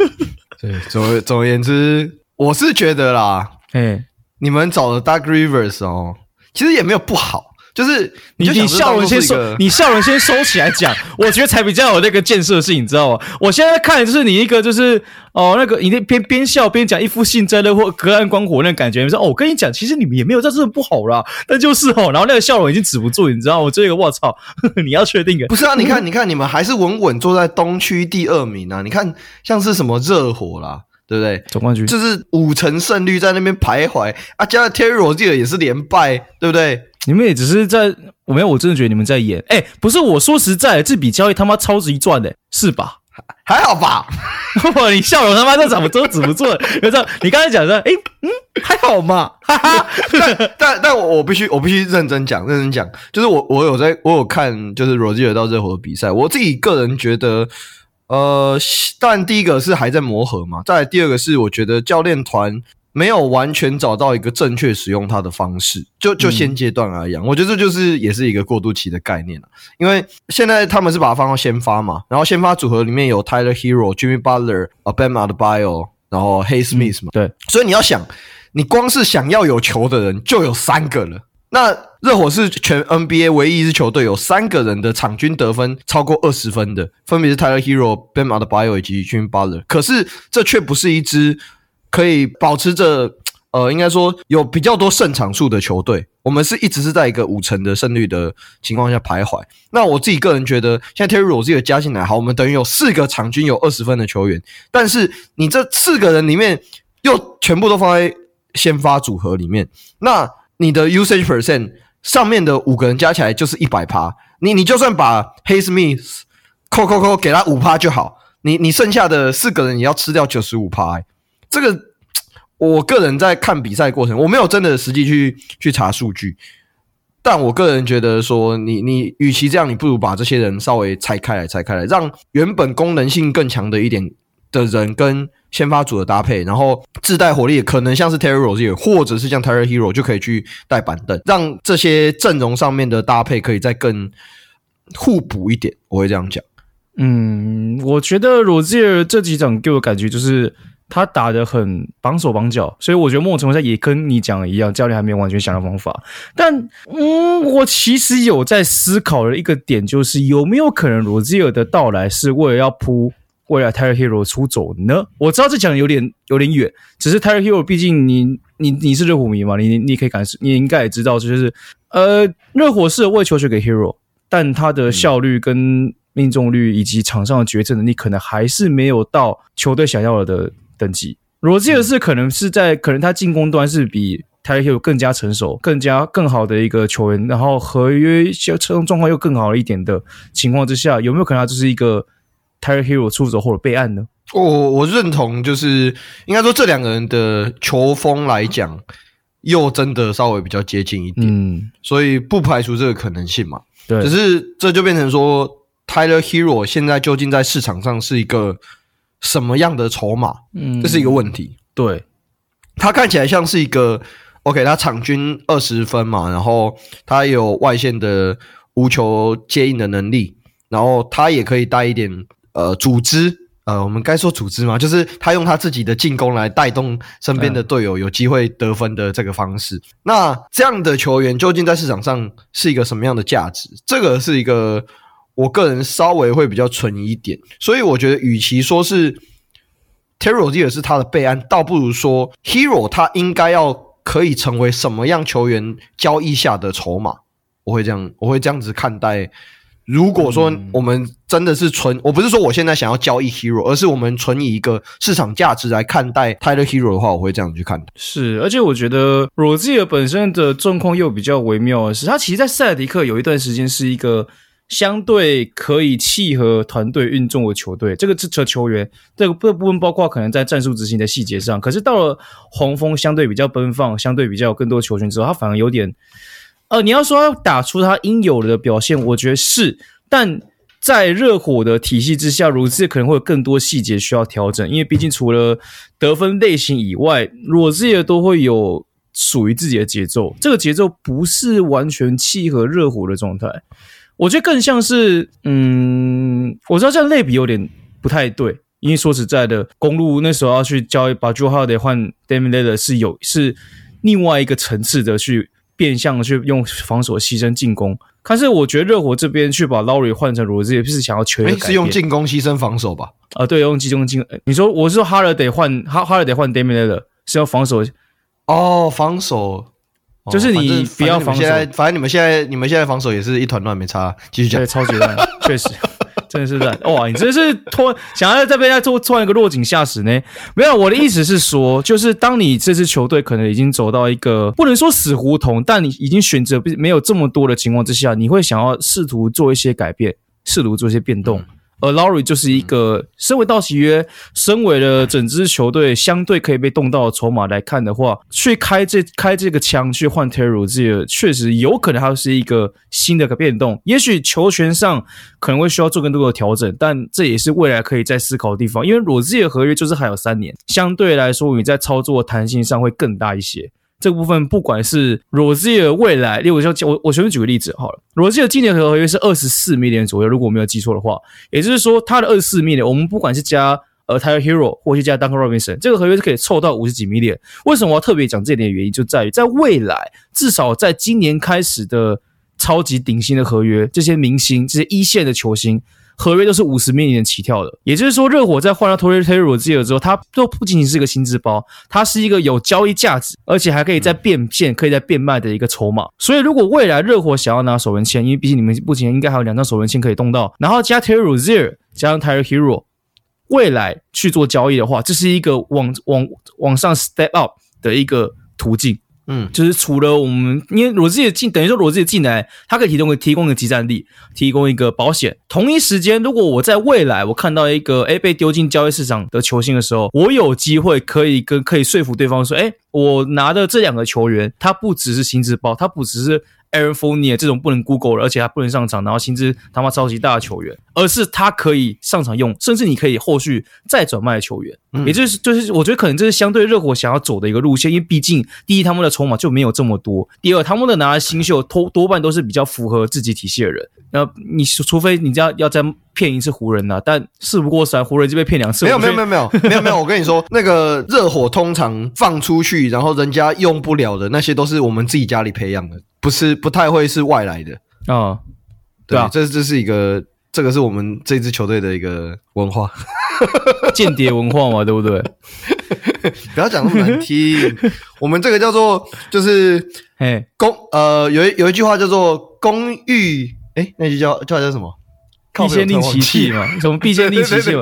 对，总总而言之，我是觉得啦，哎，你们找的 Dark Rivers 哦。其实也没有不好，就是你你笑容先收，你笑容先收起来讲，我觉得才比较有那个建设性，你知道吗？我现在看的就是你一个就是哦，那个你那边边笑边讲，一副幸灾乐祸、隔岸观火那个感觉。你说哦，我跟你讲，其实你们也没有在这不好啦，但就是哦，然后那个笑容已经止不住，你知道吗？我这个我操，你要确定的不是啊？你看，你看，你们还是稳稳坐在东区第二名啊！你看，像是什么热火啦。对不对？总冠军就是五成胜率在那边徘徊啊，加上 Terry Rozier 也是连败，对不对？你们也只是在，我没有，我真的觉得你们在演。哎，不是，我说实在的，这笔交易他妈超级赚的，是吧？还好吧？哇，你笑容他妈都怎么都止不住了。有时候你刚才讲说，哎，嗯，还好嘛，哈哈。但但但我我必须我必须认真讲，认真讲，就是我我有在我有看，就是 Rozier 到热火的比赛，我自己个人觉得。呃，但第一个是还在磨合嘛，再来第二个是我觉得教练团没有完全找到一个正确使用它的方式，就就现阶段而言，嗯、我觉得这就是也是一个过渡期的概念了。因为现在他们是把它放到先发嘛，然后先发组合里面有 Tyler Hero、Jimmy Butler、Bam Adebayo，然后 Hayes Smith 嘛，嗯、对，所以你要想，你光是想要有球的人就有三个了。那热火是全 NBA 唯一一支球队有三个人的场均得分超过二十分的，分别是 Tyler Hero、Bam Adebayo 以及 Jimmy Butler。可是这却不是一支可以保持着呃，应该说有比较多胜场数的球队，我们是一直是在一个五成的胜率的情况下徘徊。那我自己个人觉得，现在 Terry Rozier 加进来，好，我们等于有四个场均有二十分的球员，但是你这四个人里面又全部都放在先发组合里面，那你的 usage percent 上面的五个人加起来就是一百趴，你你就算把 Highsmith 扣扣扣给他五趴就好。你你剩下的四个人也要吃掉九十五趴，欸，这个我个人在看比赛过程，我没有真的实际去去查数据，但我个人觉得说你，你与其这样，你不如把这些人稍微拆开来，拆开来，让原本功能性更强的一点的人跟先发组的搭配，然后自带火力，可能像是 Terry Rozier 或者是像 Tyler Hero 就可以去带板凳，让这些阵容上面的搭配可以再更互补一点，我会这样讲。嗯，我觉得罗兹尔这几场给我感觉就是他打得很绑手绑脚，所以我觉得某种程度上也跟你讲一样，教练还没有完全想到方法。但嗯，我其实有在思考的一个点，就是有没有可能罗兹尔的到来是为了要扑未来 t y r e Hero 出走呢？我知道这讲的有点有点远，只是 t y r e Hero 毕竟你你你是热火迷嘛，你你可以感受，你应该也知道，就是呃，热火是为球权给 Hero，但他的效率跟、命中率以及场上的决策能力，可能还是没有到球队想要的等级。罗杰尔是可能是在可能他进攻端是比 Tyler 更加成熟、更加更好的一个球员，然后合约车状况又更好了一点的情况之下，有没有可能他就是一个 Tyler Herro 出走或者备案呢？我我认同，就是应该说这两个人的球风来讲，又真的稍微比较接近一点，嗯，所以不排除这个可能性嘛。对，只是这就变成说。Tyler Herro 现在究竟在市场上是一个什么样的筹码？嗯，这是一个问题。对，他看起来像是一个 OK，他场均二十分嘛，然后他有外线的无球接应的能力，然后他也可以带一点呃组织，呃，我们该说组织嘛，就是他用他自己的进攻来带动身边的队友有机会得分的这个方式。嗯。那这样的球员究竟在市场上是一个什么样的价值？这个是一个。我个人稍微会比较存疑一点，所以我觉得，与其说是 Terry Rozier 是他的备案，倒不如说 Herro 他应该要可以成为什么样球员交易下的筹码。我会这样，我会这样子看待。如果说我们真的是纯，我不是说我现在想要交易 Herro，而是我们纯以一个市场价值来看待 Tyler Herro 的话，我会这样去看。是，而且我觉得 Rozier 本身的状况又比较微妙的是，他其实，在塞尔迪克有一段时间是一个。相对可以契合团队运作的球队，这个这球球员，这个这部分包括可能在战术执行的细节上。可是到了黄蜂，相对比较奔放，相对比较有更多球权之后，他反而有点，呃，你要说要打出他应有的表现，我觉得是。但在热火的体系之下，如此可能会有更多细节需要调整，因为毕竟除了得分类型以外，罗兹也都会有属于自己的节奏，这个节奏不是完全契合热火的状态。我觉得更像是，嗯，我知道这样类比有点不太对，因为说实在的，公路那时候要去交易把 Jrue Holiday 换 Damian Lillard 是有是另外一个层次的去变相的去用防守牺牲进攻，但是我觉得热火这边去把 Lowry 换成 Rozier 是想要求一个是用进攻牺牲防守吧？啊，对，用进攻进，你说我是说 Holiday 换 Holiday 换 Damian Lillard 是要防守哦，防守。就是你不要防守，现在反正你们现在你们现在防守也是一团乱，没差。继续讲，对，超级乱，确实，真的是乱。哇，你真是拖，想要在这边再做做一个落井下石呢？没有，我的意思是说，就是当你这支球队可能已经走到一个不能说死胡同，但你已经选择没有这么多的情况之下，你会想要试图做一些改变，试图做一些变动。嗯而 Lowry 就是一个身为道奇约，身为了整支球队相对可以被动到的筹码来看的话，去开这开这个枪去换 Terry Rozier，确实有可能它是一个新的个变动。也许球权上可能会需要做更多的调整，但这也是未来可以再思考的地方。因为 Rozier 合约就是还有三年，相对来说你在操作弹性上会更大一些。这个部分，不管是 Rozier 未来，例如说，我我随便举个例子好了，Rozier 今年合合约是二十四 million 左右，如果我没有记错的话，也就是说，他的二十四 million，我们不管是加呃 Tyler Hero 或是加 Duncan Robinson，这个合约是可以凑到五十几 million。为什么我要特别讲这点的原因，就在于在未来，至少在今年开始的超级顶薪的合约，这些明星、这些一线的球星。合约都是五十 million 起跳的。也就是说，热火在换了 Tory Taylor 之后，它都不仅仅是一个薪资包，它是一个有交易价值，而且还可以再变现、可以再变卖的一个筹码。所以，如果未来热火想要拿首轮签，因为毕竟你们目前应该还有两张首轮签可以动到，然后加 Terry Rozier 加上 Tyler Hero，未来去做交易的话，这是一个往往往上 step up 的一个途径。嗯，就是除了我们，因为罗志也进，等于说罗志也进来，他可以提供个提供一个集战力，提供一个保险。同一时间，如果我在未来我看到一个诶被丢进交易市场的球星的时候，我有机会可以跟可以说服对方说，诶，我拿的这两个球员，他不只是薪资包，他不只是。Aaron f o n i e 这种不能 Google 了，而且他不能上场，然后薪资他妈超级大的球员，而是他可以上场用，甚至你可以后续再转卖球员，嗯、也就是就是我觉得可能这是相对热火想要走的一个路线，因为毕竟第一他们的筹码就没有这么多，第二他们的拿的新秀多多半都是比较符合自己体系的人，那你除非你要要再骗一次湖人呐、啊，但事不过三，湖人就被骗两次，没有没有没有没有没有没有，我跟你说，那个热火通常放出去，然后人家用不了的那些都是我们自己家里培养的。不是不太会是外来的。啊、哦，对啊，这这是一个，这个是我们这支球队的一个文化，间谍文化嘛，对不对？不要讲那么难听，我们这个叫做就是，哎，公呃，有一有一句话叫做公欲，哎，那句叫叫叫什么？必先利其器嘛，什么必先利其器嘛？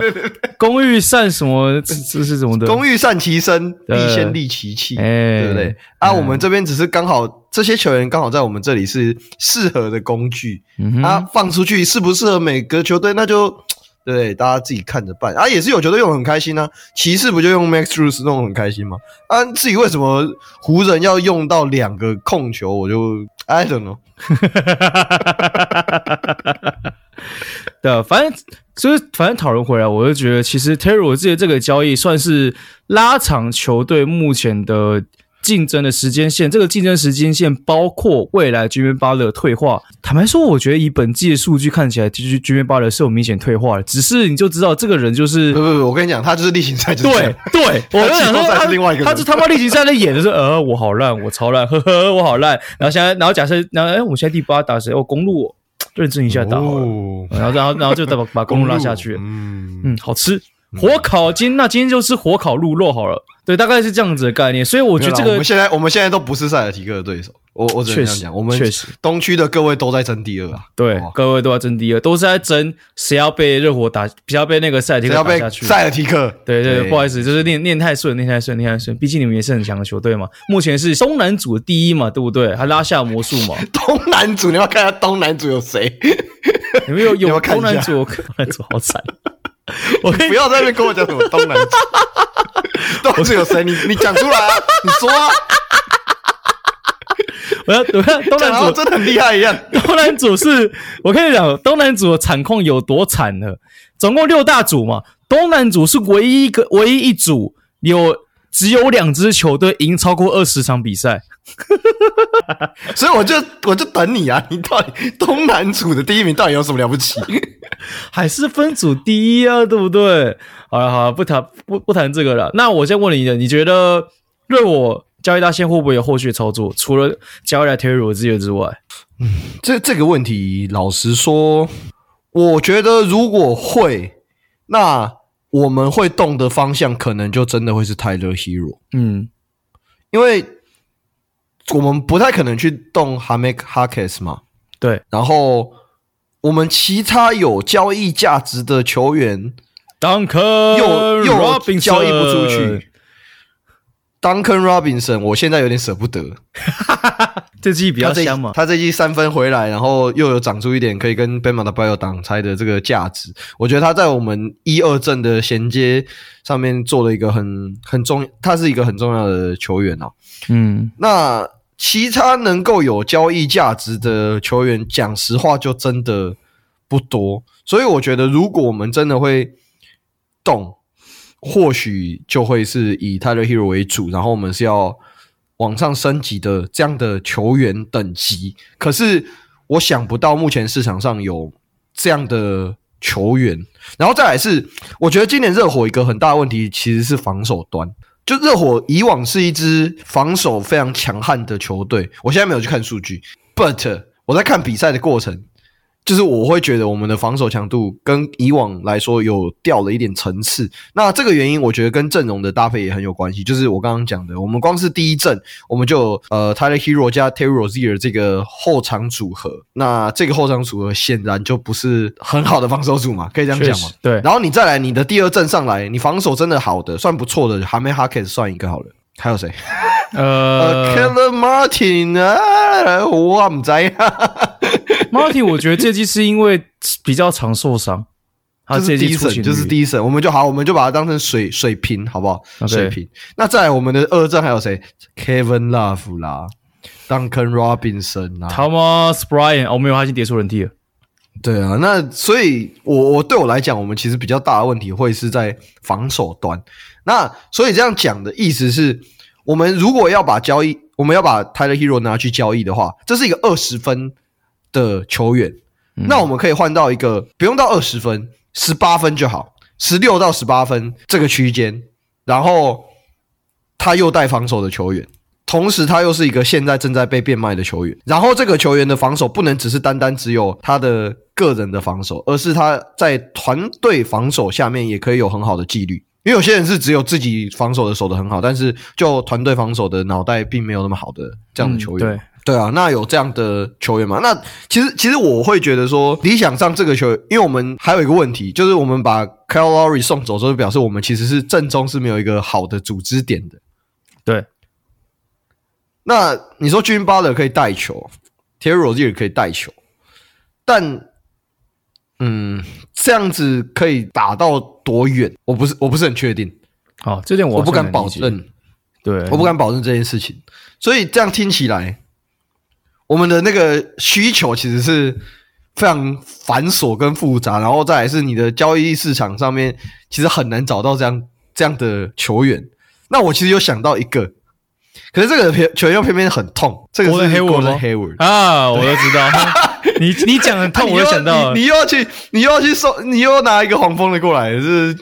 工欲善什么？这这是什么的？工欲善其身，必先利其器，哎、对不对？啊，我们这边只是刚好这些球员刚好在我们这里是适合的工具，嗯、啊，放出去适不适合每个球队，那就 对，大家自己看着办。啊，也是有球队用得很开心啊，骑士不就用 Max Strus 弄得很开心吗？啊，至于为什么湖人要用到两个控球，我就 I don't know。对啊，反正就是反正讨论回来，我就觉得其实 Terry Rozier 这个交易算是拉长球队目前的竞争的时间线。这个竞争时间线包括未来 Jimmy Butler 退化。坦白说，我觉得以本季的数据看起来，其实 Jimmy Butler 是有明显退化的。只是你就知道这个人就是不不不，我跟你讲，他就是例行赛就是对 对，我跟你讲说他是另外一个人，他是他妈例行赛在演的是呃我好烂，我超烂，呵呵，我好烂。然后现在，然后假设，然后哎，我们现在第八打谁？哦，公路。认真一下打好了，哦、然后然后然后就再把把公路拉下去，嗯嗯，好吃火烤今那今天就吃火烤鹿肉好了，对，大概是这样子的概念，所以我觉得这个我们现在我们现在都不是塞尔提克的对手，我我只能这样讲，我们确实。东区的各位都在争第二啊，对，各位都在争第二，都是在争谁要被热火打，比较被那个塞尔提克打下去，塞尔提克，对对，不好意思，就是念念太顺，念太顺，念太顺，毕竟你们也是很强的球队嘛，目前是东南组的第一嘛，对不对？还拉下魔术嘛，东南组你要看下东南组有谁？有没有？有 东南组？东南组好惨！我不要在那边跟我讲什么东南组，东南组有谁？你你讲出来啊！你说啊！我要我要东南组真的很厉害一样。东南组是我跟你讲，东南组的惨况有多惨呢？总共六大组嘛，东南组是唯一一个唯一一组有。只有两支球队赢超过二十场比赛，所以我就我就等你啊！你到底 东南组的第一名到底有什么了不起？还是分组第一啊？对不对？好了好了，不谈不不谈这个了。那我先问你的，你觉得热火交易大线会不会有后续操作？除了交易来 Terry 之外，嗯，这这个问题，老实说，我觉得如果会，那。我们会动的方向可能就真的会是 Tyler Herro，嗯，因为我们不太可能去动 Hamid Harkless 嘛，对。然后我们其他有交易价值的球员，Duncan 又又交易不出去。Duncan Robinson，我现在有点舍不得。这季比较香嘛？他这季三分回来，然后又有长出一点可以跟 Bam Adebayo 挡拆的这个价值。我觉得他在我们一二阵的衔接上面做了一个很很重，他是一个很重要的球员哦。嗯，那其他能够有交易价值的球员，讲实话就真的不多。所以我觉得，如果我们真的会动。或许就会是以 Tyler hero 为主，然后我们是要往上升级的这样的球员等级。可是我想不到目前市场上有这样的球员。然后再来是，我觉得今年热火一个很大的问题其实是防守端。就热火以往是一支防守非常强悍的球队，我现在没有去看数据，but 我在看比赛的过程。就是我会觉得我们的防守强度跟以往来说有掉了一点层次。那这个原因，我觉得跟阵容的搭配也很有关系。就是我刚刚讲的，我们光是第一阵，我们就呃 Tyler Hero 加 Terry Rozier 这个后场组合。那这个后场组合显然就不是很好的防守组嘛，可以这样讲吗？对。然后你再来你的第二阵上来，你防守真的好的，算不错的，Jaime Jaquez 算一个好了。还有谁？呃 k e l l e n Martin 啊，我唔知道。Martin，我觉得这季是因为比较常受伤，他这季出就是第一审，我们就好，我们就把它当成水水平，好不好？Okay. 水平。那在我们的二阵还有谁？Kevin Love 啦，Duncan Robinson 啦，Thomas Bryant，哦，没有，他已经跌出人梯了。对啊，那所以我我对我来讲，我们其实比较大的问题会是在防守端。那所以这样讲的意思是，我们如果要把交易，我们要把 Tyler Hero 拿去交易的话，这是一个二十分。的球员，那我们可以换到一个不用到二十分，十八分就好，十六到十八分这个区间，然后他又带防守的球员，同时他又是一个现在正在被变卖的球员，然后这个球员的防守不能只是单单只有他的个人的防守，而是他在团队防守下面也可以有很好的纪律，因为有些人是只有自己防守的守得很好，但是就团队防守的脑袋并没有那么好的这样的球员。嗯，对。对啊，那有这样的球员吗？那其实其实我会觉得说，理想上这个球员，因为我们还有一个问题，就是我们把 Kyle Lowry 送走之后，表示我们其实是阵中是没有一个好的组织点的。对。那你说 Jimmy Butler 可以带球，Terry Rozier 可以带球，但嗯，这样子可以打到多远？我不是我不是很确定。哦，这点我，我不敢保证。对，我不敢保证这件事情。所以这样听起来。我们的那个需求其实是非常繁琐跟复杂，然后再来是你的交易市场上面其实很难找到这样这样的球员。那我其实有想到一个，可是这个球员又偏偏很痛，这个是 Gordon Hayward 啊，我都知道。你你讲的痛，我就想到你，你又要去，你又要去收，你又要拿一个黄蜂的过来，是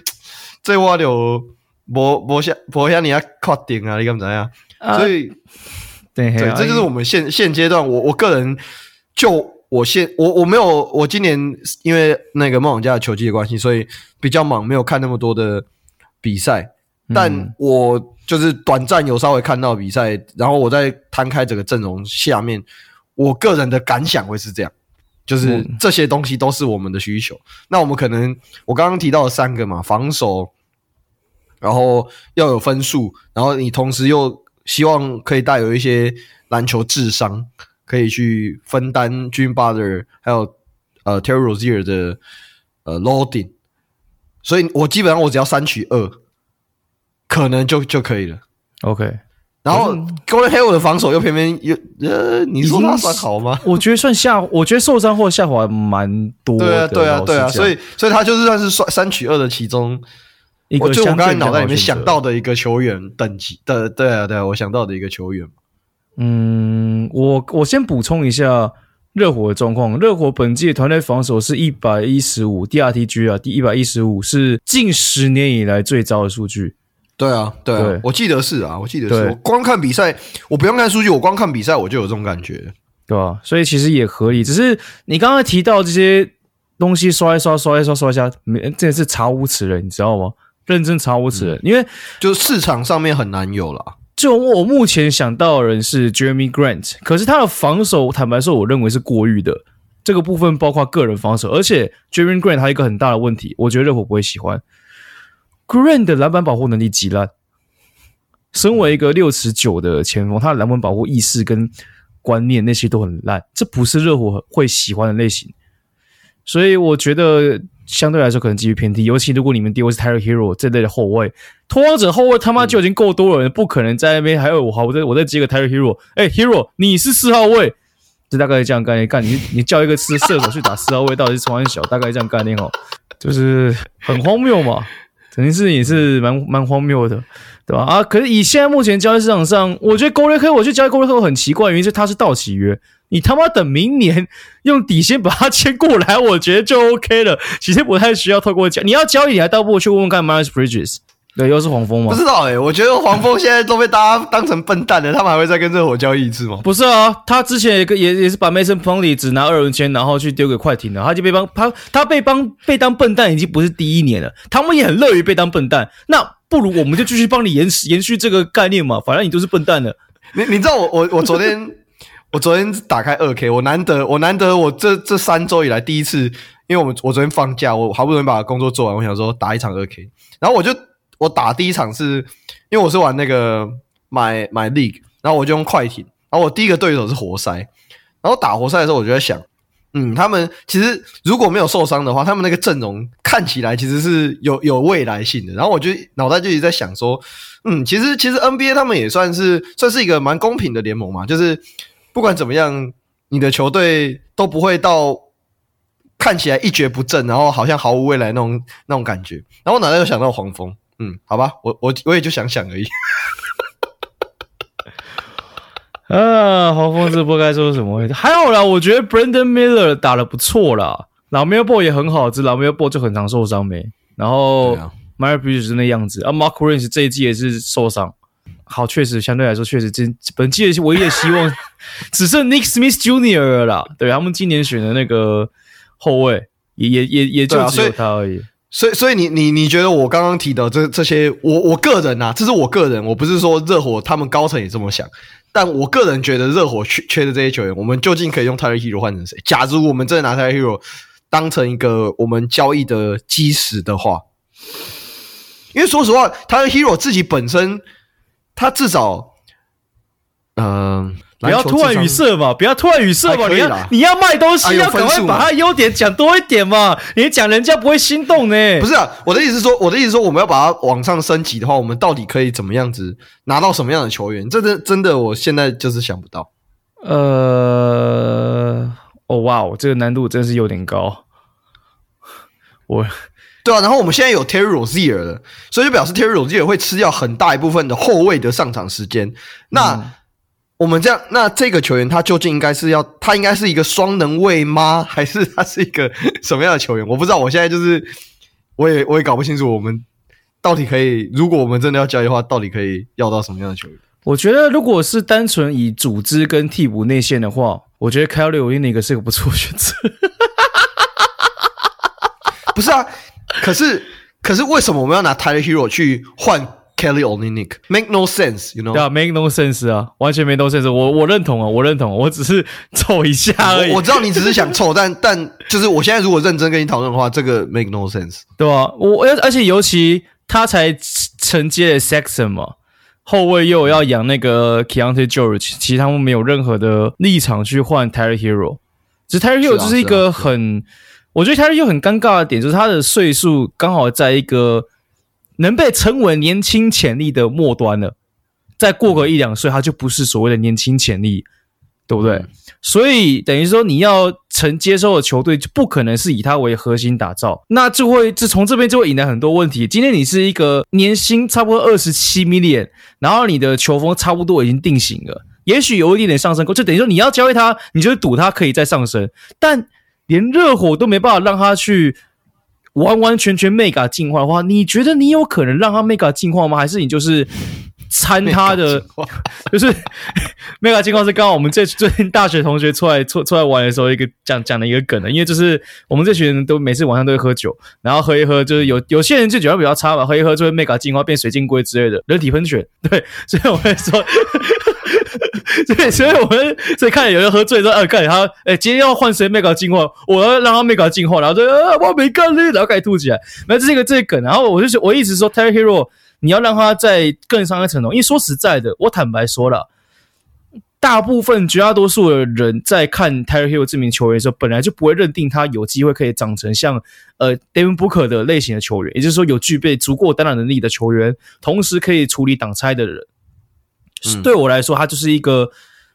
这我就博博下博下你要确定啊，你敢怎样？所以。对，对，这就是我们现现阶段，我我个人就我现我我没有，我今年因为那个梦想家的球技的关系，所以比较忙，没有看那么多的比赛。但我就是短暂有稍微看到比赛，然后我再摊开整个阵容下面，我个人的感想会是这样，就是这些东西都是我们的需求。那我们可能我刚刚提到的三个嘛，防守，然后要有分数，然后你同时又。希望可以带有一些篮球智商，可以去分担 Jimmy Butler 还有呃 Terry Rozier 的呃 loading，所以我基本上我只要三取二，可能就就可以了。OK，然后 Golden Hayward 的防守又偏偏又呃，你说他算好吗？我觉得算下，我觉得受伤或下滑蛮多的。对啊，对啊，对啊，所以所以他就是算是算三取二的其中。我就我刚才脑袋里面想到的一个球员等级的，对啊，对啊，我想到的一个球员。嗯，我我先补充一下热火的状况。热火本季团队防守是一百一十五，DRTG 啊，第一百一十五是近十年以来最糟的数据。对啊，对啊，对我记得是啊，我记得是。我光看比赛，我不用看数据，我光看比赛我就有这种感觉，对吧、啊？所以其实也合理。只是你刚刚提到这些东西刷一刷，刷一刷，刷一下，没，真的是查无此人，你知道吗？认真查无此人，因为就市场上面很难有了。就我目前想到的人是 Jeremy Grant，可是他的防守，坦白说，我认为是过誉的。这个部分包括个人防守，而且 Jeremy Grant 还有一个很大的问题，我觉得热火不会喜欢。Grant 的篮板保护能力极烂，身为一个六尺九的前锋，他的篮板保护意识跟观念那些都很烂，这不是热火会喜欢的类型。所以我觉得。相对来说可能几率偏低，尤其如果你们丢的是 Tyler Hero 这类的后卫，拓荒者后卫他妈就已经够多了，人、不可能在那边还有我好，我再我再接个 Tyler Hero，哎、Hero 你是四号位，就大概这样概念干，你你叫一个射射手去打四号位，到底是从很小，大概这样概念哦，就是很荒谬嘛，肯定是也是蛮蛮荒谬的，对吧？啊，可是以现在目前交易市场上，我觉得 g o l d e k 我去交易 g o l d e k 很奇怪，原因是他是到期约。你他妈等明年用底薪把他签过来，我觉得就 OK 了。其实不太需要透过交，你要交易，你还倒不如去问问看 Miles Bridges。对，又是黄蜂吗？不知道哎、欸，我觉得黄蜂现在都被大家当成笨蛋了，他们还会再跟热火交易一次吗？不是啊，他之前也也也是把 Mason Plumlee 只拿二轮签，然后去丢给快艇了，他就被帮他他被帮被当笨蛋已经不是第一年了，他们也很乐于被当笨蛋，那不如我们就继续帮你延延续这个概念嘛，反正你都是笨蛋了。你你知道我我我昨天我昨天打开二 K，我难得我难得我这这三周以来第一次，因为我们我昨天放假，我好不容易把工作做完，我想说打一场二 K，然后我就。我打第一场是，因为我是玩那个买买 League，然后我就用快艇，然后我第一个对手是活塞，然后打活塞的时候，我就在想，嗯，他们其实如果没有受伤的话，他们那个阵容看起来其实是有有未来性的。然后我就脑袋就一直在想说，嗯，其实其实 NBA 他们也算是算是一个蛮公平的联盟嘛，就是不管怎么样，你的球队都不会到看起来一蹶不振，然后好像毫无未来那种那种感觉。然后我脑袋就想到黄蜂。嗯，好吧，我我我也就想想而已。啊，黄蜂这波该说什么？还好啦，我觉得 Brandon Miller 打的不错啦，老 Melo Ball 也很好，只老 Melo Ball 就很常受伤没。然后 Bridges 是那样子啊，Mark Williams 这一季也是受伤。好，确实相对来说，确实这本季的唯一的希望 只剩 Nick Smith Jr. 了啦。对，他们今年选的那个后卫，也也也也就只有他而已。所以，所以你你你觉得我刚刚提的这这些，我我个人呐、啊，这是我个人，我不是说热火他们高层也这么想，但我个人觉得热火缺缺的这些球员，我们究竟可以用 Tyler Herro 换成谁？假如我们真的拿 Tyler Herro 当成一个我们交易的基石的话，因为说实话，Tyler Herro 自己本身，他至少，嗯、呃。不要突然语塞嘛！不要突然语塞嘛！你要你要卖东西，要赶快把他优点讲多一点嘛！你讲人家不会心动呢？不是啊，我的意思是说，我的意思是说，我们要把它往上升级的话，我们到底可以怎么样子拿到什么样的球员？这真真的，我现在就是想不到。呃，哦哇哦，这个难度真是有点高。我，对啊，然后我们现在有 Terry Rozier 了，所以就表示 Terry Rozier 会吃掉很大一部分的后卫的上场时间。那。嗯我们这样，那这个球员他究竟应该是要，他应该是一个双能卫吗？还是他是一个 什么样的球员？我不知道。我现在就是，我也我也搞不清楚，我们到底可以，如果我们真的要交易的话，到底可以要到什么样的球员？我觉得，如果是单纯以组织跟替补内线的话，我觉得 Kelly Olynyk 是个不错的选择。不是啊，可是可是为什么我们要拿 Tyler Herro 去换？Kelly Olynyk make no sense，you know？对啊，make no sense 啊，完全没 no sense。我我认同啊，我认同，我只是凑一下而已。我，我知道你只是想凑，但但就是我现在如果认真跟你讨论的话，这个 make no sense，对啊，我而而且尤其他才承接了 Sexton 嘛，后卫又要养那个 Keyonte George，其实他们没有任何的立场去换 Tyler Herro。其实 Tyler Herro 就是一个很，我觉得 Tyler Herro 很尴尬的点，就是他的岁数刚好在一个。能被称为年轻潜力的末端了，再过个一两岁，他就不是所谓的年轻潜力，对不对？嗯、所以等于说，你要承接收的球队就不可能是以他为核心打造，那就会这从这边就会引来很多问题。今天你是一个年薪差不多二十七 million，然后你的球风差不多已经定型了，也许有一点点上升，就等于说你要交易他，你就赌他可以再上升，但连热火都没办法让他去。完完全全 Mega 进化的话，你觉得你有可能让他 Mega 进化吗？还是你就是参他的 就是 Mega 进化是刚好我们这最 近大学同学出来出出来玩的时候一个讲讲的一个梗的，因为就是我们这群人都每次晚上都会喝酒，然后喝一喝就是有有些人就酒量比较差嘛，喝一喝就会 Mega 进化变水晶龟之类的人体喷泉，对，所以我会说。对，所以我们所以看有人喝醉说，呃，看他，哎，今天要换谁麦搞进化，我要让他麦搞进化，然后说，呃，我没干呢，然后开始吐起来，那这是一个这个梗，然后我就说，我一直说 Tyler Herro，你要让他在更上一层楼，因为说实在的，我坦白说了，大部分绝大多数的人在看 Tyler Herro 这名球员的时候，本来就不会认定他有机会可以长成像呃 d a v i n Booker 的类型的球员，也就是说有具备足够单打能力的球员，同时可以处理挡拆的人。对我来说，它就是一个，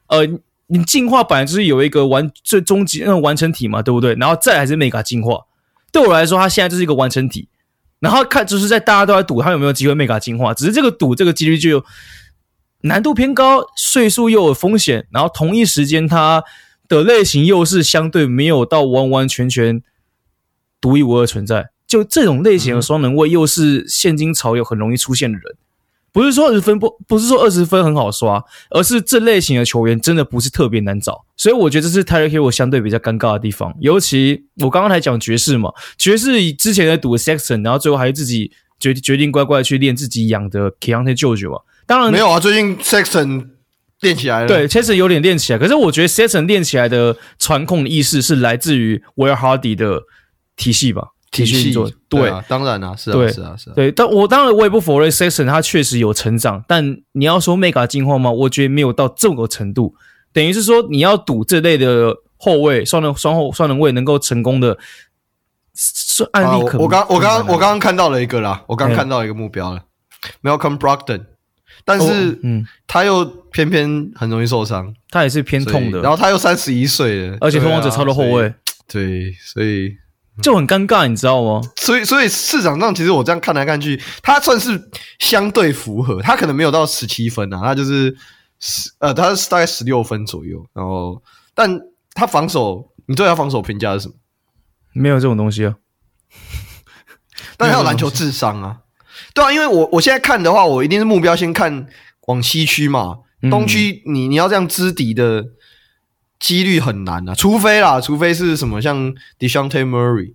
呃，你进化本来就是有一个完最终极那种完成体嘛，对不对？然后再还是 Mega 进化。对我来说，它现在就是一个完成体。然后看就是在大家都在赌它有没有机会 Mega 进化，只是这个赌这个几率就有难度偏高，岁数又有风险，然后同一时间它的类型又是相对没有到完完全全独一无二存在。就这种类型的双能位，又是现今潮流很容易出现的人。不是说二十分不，不是说二十分很好刷，而是这类型的球员真的不是特别难找，所以我觉得这是 Tyler Herro 相对比较尴尬的地方。尤其我刚刚才讲爵士嘛，爵士之前在赌 Sexton，然后最后还是自己决决定乖乖去练自己养的 Keyonte George 嘛。当然没有啊，最近 Sexton 练起来了，对，Sexton 有点练起来，可是我觉得 Sexton 练起来的传控的意识是来自于 Will Hardy 的体系吧。体系对，对啊，当然啊，是啊，是啊，是啊。对，但我当然我也不否认 Sexton 他确实有成长，但你要说 Mega 进化吗？我觉得没有到这个程度。等于是说，你要赌这类的后卫双能双后双能卫能够成功的，是案例可能。我刚我刚我刚刚看到了一个啦，我刚看到一个目标了，Malcolm Brogdon，但是嗯，他又偏偏很容易受伤，他也是偏痛的，然后他又三十一岁了，而且拓荒者超的后卫，对，所以。就很尴尬，你知道吗？所以，所以市场上其实我这样看来看去，他算是相对符合，他可能没有到十七分啊，他就是十呃，他是大概十六分左右。然后，但他防守，你对他防守评价是什么？没有这种东西啊。但他有篮球智商啊，对啊，因为我我现在看的话，我一定是目标先看往西区嘛，东区你你要这样知敌的。几率很难啊，除非啦，除非是什么像 Dejounte Murray，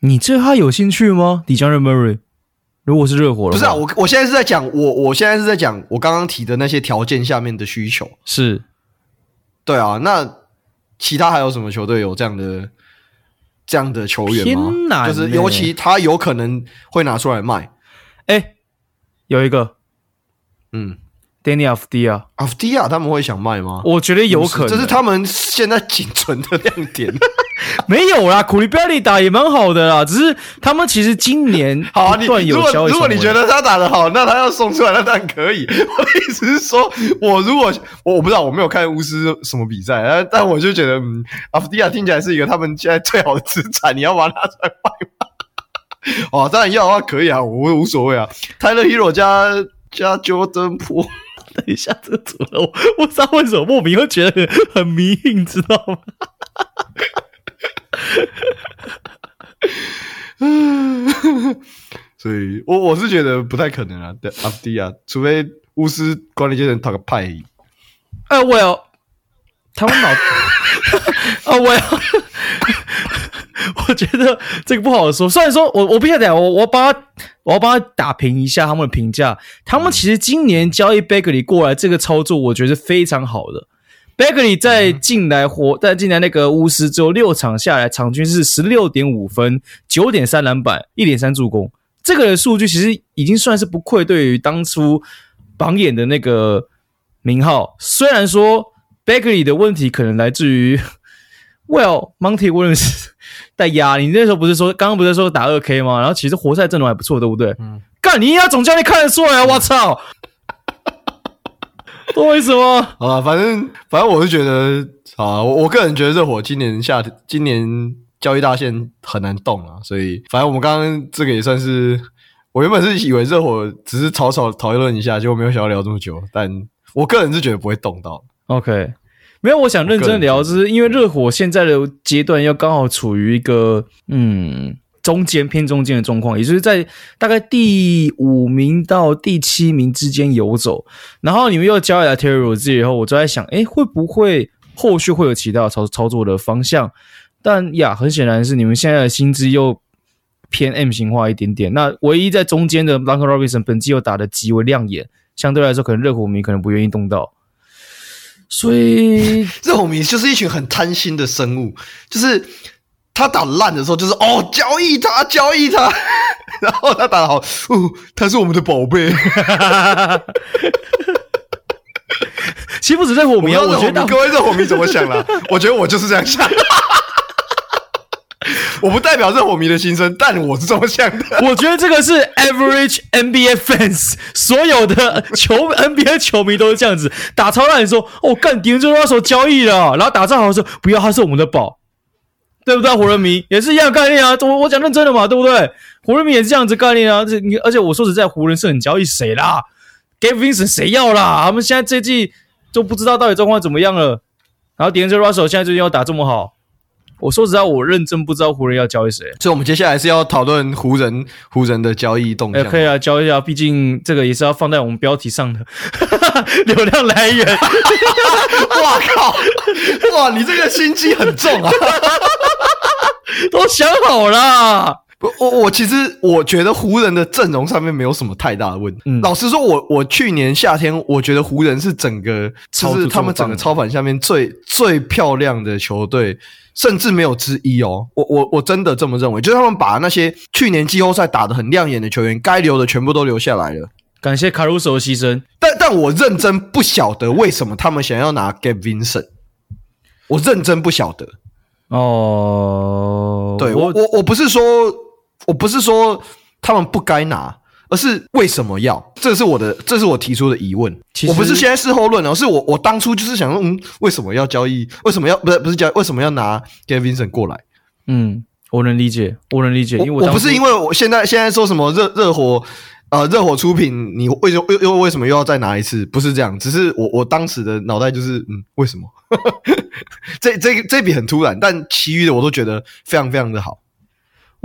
你对他有兴趣吗？Dejounte Murray，如果是热火不是啊，我我现在是在讲我我现在是在讲我刚刚提的那些条件下面的需求，是，对啊，那其他还有什么球队有这样的这样的球员吗？就是尤其他有可能会拿出来卖，哎，有一个，嗯。Deni Avdija，Avdija 他们会想卖吗？我觉得有可能，这是他们现在仅存的亮点。没有啦，Coulibaly 打也蛮好的啦，只是他们其实今年 好啊。你如果如果你觉得他打得好，那他要送出来，那当然可以。我的意思是说，我如果我我不知道，我没有看巫师什么比赛，但但我就觉得，嗯，Avdija 听起来是一个他们现在最好的资产，你要把它拿出来卖吗？哦，当然要的话可以啊，我无所谓啊。Tyler Herro 加加 Jordan Poole。等一下，这个组合我不知道为什么莫名会觉得很很迷，你知道吗？所以我我是觉得不太可能啊，对阿迪亚，除非巫师管理阶层讨个派。哎，我有他们脑，啊，我要。我觉得这个不好说。虽然说我我不晓得，我我帮他我要帮他打评一下他们的评价。他们其实今年交易 Bagley 过来这个操作，我觉得是非常好的。Bagley 在进来活在进来那个巫师之后六场下来，场均是十六点五分、九点三篮板、一点三助攻。这个数据其实已经算是不愧对于当初榜眼的那个名号。虽然说 Bagley 的问题可能来自于。Well, Monty Williams 带压，你那时候不是说刚刚不是说打二 K 吗？然后其实活塞阵容还不错，对不对？嗯。干，你要总教练看得出来啊！我操，懂我意思吗？啊，反正反正我是觉得啊，我我个人觉得热火今年夏天今年交易大线很难动啊，所以反正我们刚刚这个也算是，我原本是以为热火只是草草讨论一下，结果没有想到聊这么久，但我个人是觉得不会动到。OK。没有，我想认真聊，就是因为热火现在的阶段要刚好处于一个嗯中间偏中间的状况，也就是在大概第五名到第七名之间游走。然后你们又交易了 Terry Rozier 以后，我就在想，哎，会不会后续会有其他操操作的方向？但呀，很显然是你们现在的薪资又偏 M 型化一点点。那唯一在中间的 Lankan Robinson 本季又打得极为亮眼，相对来说，可能热火迷可能不愿意动到。所以，热火迷就是一群很贪心的生物，就是他打烂的时候，就是哦，交易他，交易他，然后他打的好，哦，他是我们的宝贝。其实不止在火迷啊，我觉得各位热火迷怎么想啦？我觉得我就是这样想。我不代表热火迷的心声，但我是这么想的。我觉得这个是 average NBA fans 所有的球 NBA 球迷都是这样子，打超烂的时候，哦，干敌人就那时候交易了，然后打仗好的时候，不要，他是我们的宝，对不对？湖人迷也是一样概念啊，我我讲认真的嘛，对不对？湖人迷也是这样子概念啊，这你而且我说实在，湖人是很交易谁啦？Gabe Vincent 谁要啦？他们现在这季都不知道到底状况怎么样了，然后敌人这 Russell 现在最近要打这么好。我说实在，我认真不知道湖人要交易谁。所以，我们接下来是要讨论湖人湖人的交易动向。可以啊，交易啊，毕竟这个也是要放在我们标题上的 流量来源。哇靠！哇，你这个心机很重啊！都想好了。不，我我其实我觉得湖人的阵容上面没有什么太大的问题。嗯、老实说我，我我去年夏天我觉得湖人是整个就是他们整个超凡下面最最漂亮的球队，甚至没有之一哦。我我我真的这么认为，就是他们把那些去年季后赛打得很亮眼的球员，该留的全部都留下来了。感谢卡鲁索的牺牲，但但我认真不晓得为什么他们想要拿 Gabe Vincent，我认真不晓得。哦，对我我我不是说。我不是说他们不该拿，而是为什么要？这是我的，这是我提出的疑问。我不是现在事后论，哦是我我当初就是想说，嗯，为什么要交易？为什么要不是不是交易？为什么要拿 Vincent 过来？嗯，我能理解，我能理解，因为我，我不是因为我现在现在说什么热热火呃热火出品，你为什么又又为什么又要再拿一次？不是这样，只是我我当时的脑袋就是嗯，为什么？这这这笔很突然，但其余的我都觉得非常非常的好。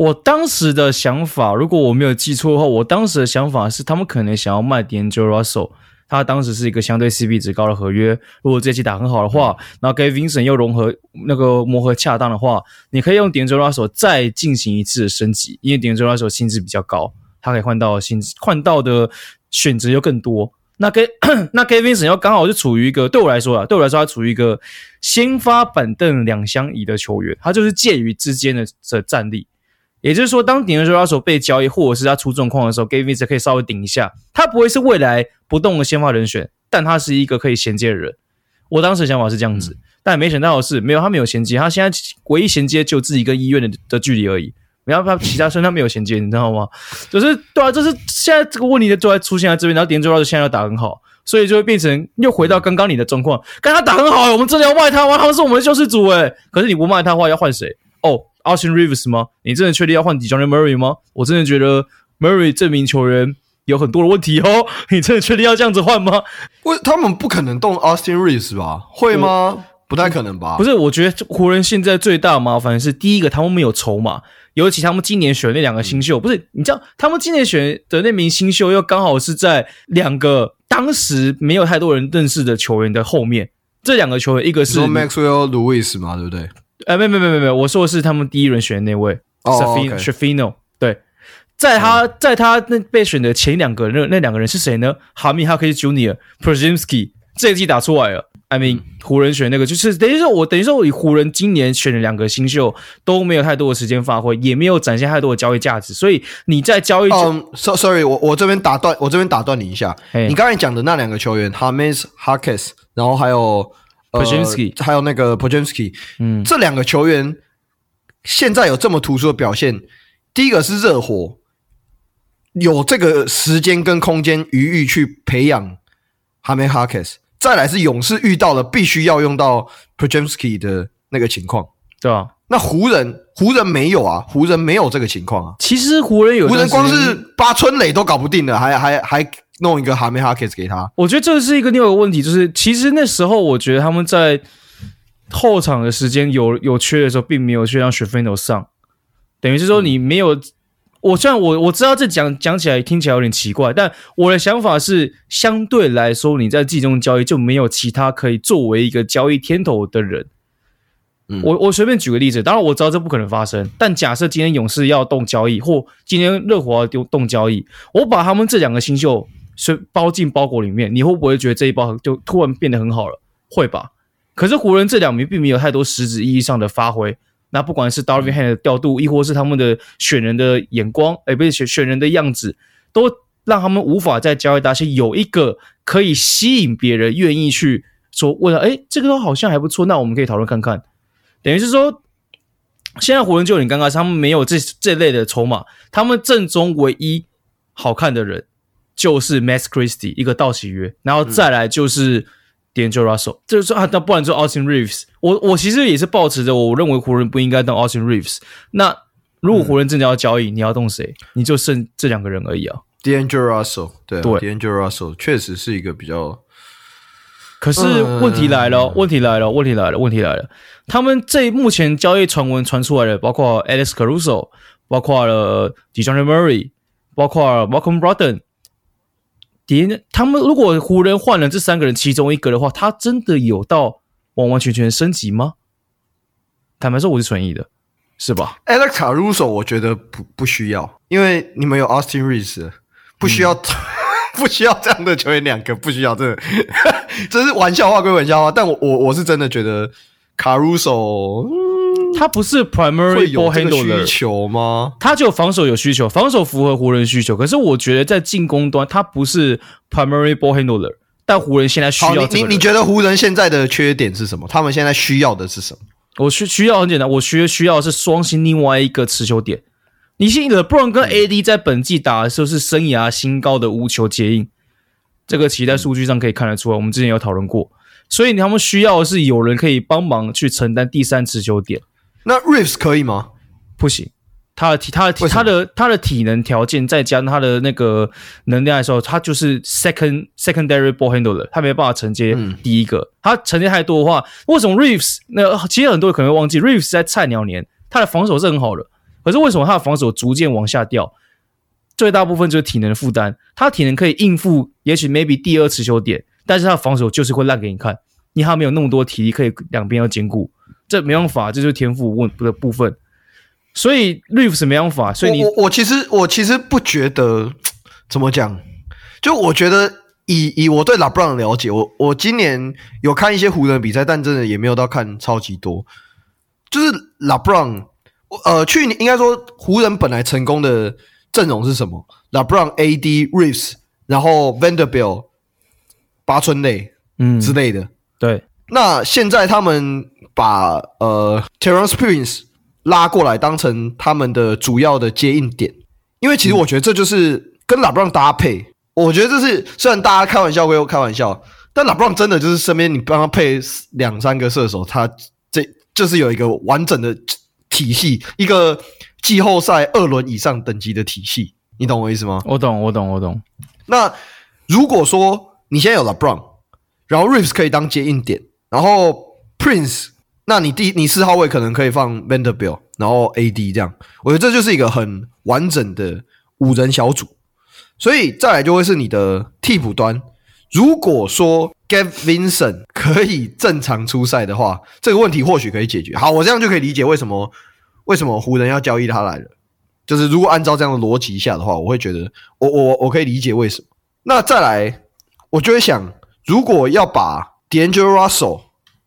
我当时的想法，如果我没有记错的话，我当时的想法是，他们可能想要卖 D'Angelo Russell，他当时是一个相对 CP 值高的合约。如果这期打很好的话，然后 Gabe Vincent 又融合那个磨合恰当的话，你可以用 D'Angelo Russell 再进行一次的升级，因为 D'Angelo Russell 薪资比较高，他可以换到薪资换到的选择又更多。那 Gabe 那 Gabe Vincent 又刚好是处于一个对我来说啊，对我来说他处于一个先发板凳两相宜的球员，他就是介于之间的的战力。也就是说，当 D'Angelo 被交易，或者是他出状况的时候 Vincent 可以稍微顶一下。他不会是未来不动的先发人选，但他是一个可以衔接的人。我当时的想法是这样子，嗯、但没想到的是，没有他没有衔接，他现在唯一衔接就自己跟医院的的距离而已。没有他其他身上没有衔接，你知道吗？就是对啊，就是现在这个问题就在出现在这边。然后 D'Angelo 现在要打很好，所以就会变成又回到刚刚你的状况。刚他打很好，我们真的要卖他吗？他们是我们的救世主诶。可是你不卖他的话，要换谁？哦。Austin Reeves 吗？你真的确定要换 DeJounte Murray 吗？我真的觉得 Murray 这名球员有很多的问题哦。你真的确定要这样子换吗？为他们不可能动 Austin Reeves 吧？会吗？不太可能吧？不是，我觉得湖人现在最大的麻烦是，第一个他们没有筹码，尤其他们今年选的那两个新秀，嗯、不是你知道，他们今年选的那名新秀又刚好是在两个当时没有太多人认识的球员的后面。这两个球员，一个是 Maxwell Lewis 嘛，对不对？哎，没没没没没，我说的是他们第一轮选的那位，Schifino、oh, okay. 对，在他在他那被选的前两个那，那两个人是谁呢？Jaime Jaquez Jr.、Podziemski 这一季打出来了。I mean，湖人选那个就是等于说，我等于说，我以湖人今年选的两个新秀都没有太多的时间发挥，也没有展现太多的交易价值，所以你在交易中，嗯、um,，sorry，我我这边打断，我这边打断你一下，hey. 你刚才讲的那两个球员，Jaime Jaquez，然后还有。Podziemski、呃、还有那个 Podziemski，嗯，这两个球员现在有这么突出的表现。第一个是热火有这个时间跟空间余裕去培养 Hamed Harkes，再来是勇士遇到了必须要用到 Podziemski 的那个情况，对啊，那湖人湖人没有啊，湖人没有这个情况啊。其实湖人有湖人光是八村垒都搞不定了，还还还。弄一个 Jaime Jaquez 给他，我觉得这是一个另外一个问题，就是其实那时候我觉得他们在后场的时间有有缺的时候，并没有去让 Schifino 上，等于是说你没有。嗯、我虽然我我知道这讲讲起来听起来有点奇怪，但我的想法是，相对来说你在季中交易就没有其他可以作为一个交易天头的人。嗯、我我随便举个例子，当然我知道这不可能发生，但假设今天勇士要动交易，或今天热火要丢动交易，我把他们这两个新秀。所以包进包裹里面，你会不会觉得这一包就突然变得很好了？会吧？可是湖人这两名并没有太多实质意义上的发挥。那不管是 Darvin Ham 的调度，亦或是他们的选人的眼光，哎，不是选选人的样子，都让他们无法在交易大线有一个可以吸引别人愿意去说，问了，哎，这个都好像还不错，那我们可以讨论看看。等于是说，现在湖人就有点尴尬，他们没有这这类的筹码，他们阵中唯一好看的人。就是 Max Christie 一个到期约，然后再来就是 D'Angelo Russell，就是说啊，那不然就 Austin Reeves。我我其实也是抱持着，我认为湖人不应该动 Austin Reeves。那如果湖人真的要交易，嗯、你要动谁？你就剩这两个人而已啊。D'Angelo Russell，对、啊、对，D'Angelo Russell 确实是一个比较可是问题来了，问题来了，问题来了，问题来了。他们这目前交易传闻传出来的，包括 Alex Caruso，包括了 Dejounte Murray，包括 Malcolm Brogdon。点，他们如果湖人换了这三个人其中一个的话，他真的有到完完全全升级吗？坦白说，我是存疑的，是吧？Alex Caruso，我觉得不不需要，因为你们有 Austin Reeves，不需要。嗯 不需要这样的球员，两个不需要，这 这是玩笑话归玩笑话，但我我我是真的觉得卡鲁索，他不是 primary ball handler 需求吗？他就防守有需求，防守符合湖人需求，可是我觉得在进攻端他不是 primary ball handler，但湖人现在需要这个。你你觉得湖人现在的缺点是什么？他们现在需要的是什么？我需需要很简单，我需需要的是双星另外一个持球点。你记得布朗跟 AD 在本季打的时候是生涯新高的无球接应，这个其实在数据上可以看得出来。我们之前有讨论过，所以他们需要的是有人可以帮忙去承担第三持球点。那 Reeves 可以吗？不行，他的体、他的体、他的他的体能条件再加上他的那个能量的时候，他就是 second secondary ball handler，他没办法承接第一个。嗯、他承接太多的话，为什么 Reeves？那其实很多人可能会忘记，Reeves 在菜鸟年他的防守是很好的。可是为什么他的防守逐渐往下掉？最大部分就是体能的负担。他体能可以应付，也许 maybe 第二持球点，但是他的防守就是会烂给你看。因为他没有那么多体力可以两边要兼顾，这没办法，这就是天赋问的部分。所以 Reeves 没办法。所以你我我，其实我其实不觉得怎么讲，就我觉得以以我对 LeBron 的了解，我我今年有看一些湖人的比赛，但真的也没有到看超级多。就是 LeBron。呃，去年应该说湖人本来成功的阵容是什么？LeBron、AD、Reeves，然后 Vanderbilt、八村垒，嗯之类的。对，那现在他们把呃 Terrence Prince 拉过来当成他们的主要的接应点，因为其实我觉得这就是跟 LeBron 搭配。嗯、我觉得这是虽然大家开玩笑归开玩笑，但 LeBron 真的就是身边你帮他配两三个射手，他这就是有一个完整的。体系一个季后赛二轮以上等级的体系，你懂我意思吗？我懂，我懂，我懂。那如果说你现在有了 LeBron，然后 Reeves 可以当接应点，然后 Prince，那你第你四号位可能可以放 Vanderbilt，然后 AD 这样，我觉得这就是一个很完整的五人小组。所以再来就会是你的替补端。如果说 Gabe Vincent 可以正常出赛的话，这个问题或许可以解决。好，我这样就可以理解为什么为什么湖人要交易他来了。就是如果按照这样的逻辑下的话，我会觉得我我我可以理解为什么。那再来，我就会想，如果要把 D'Angelo Russell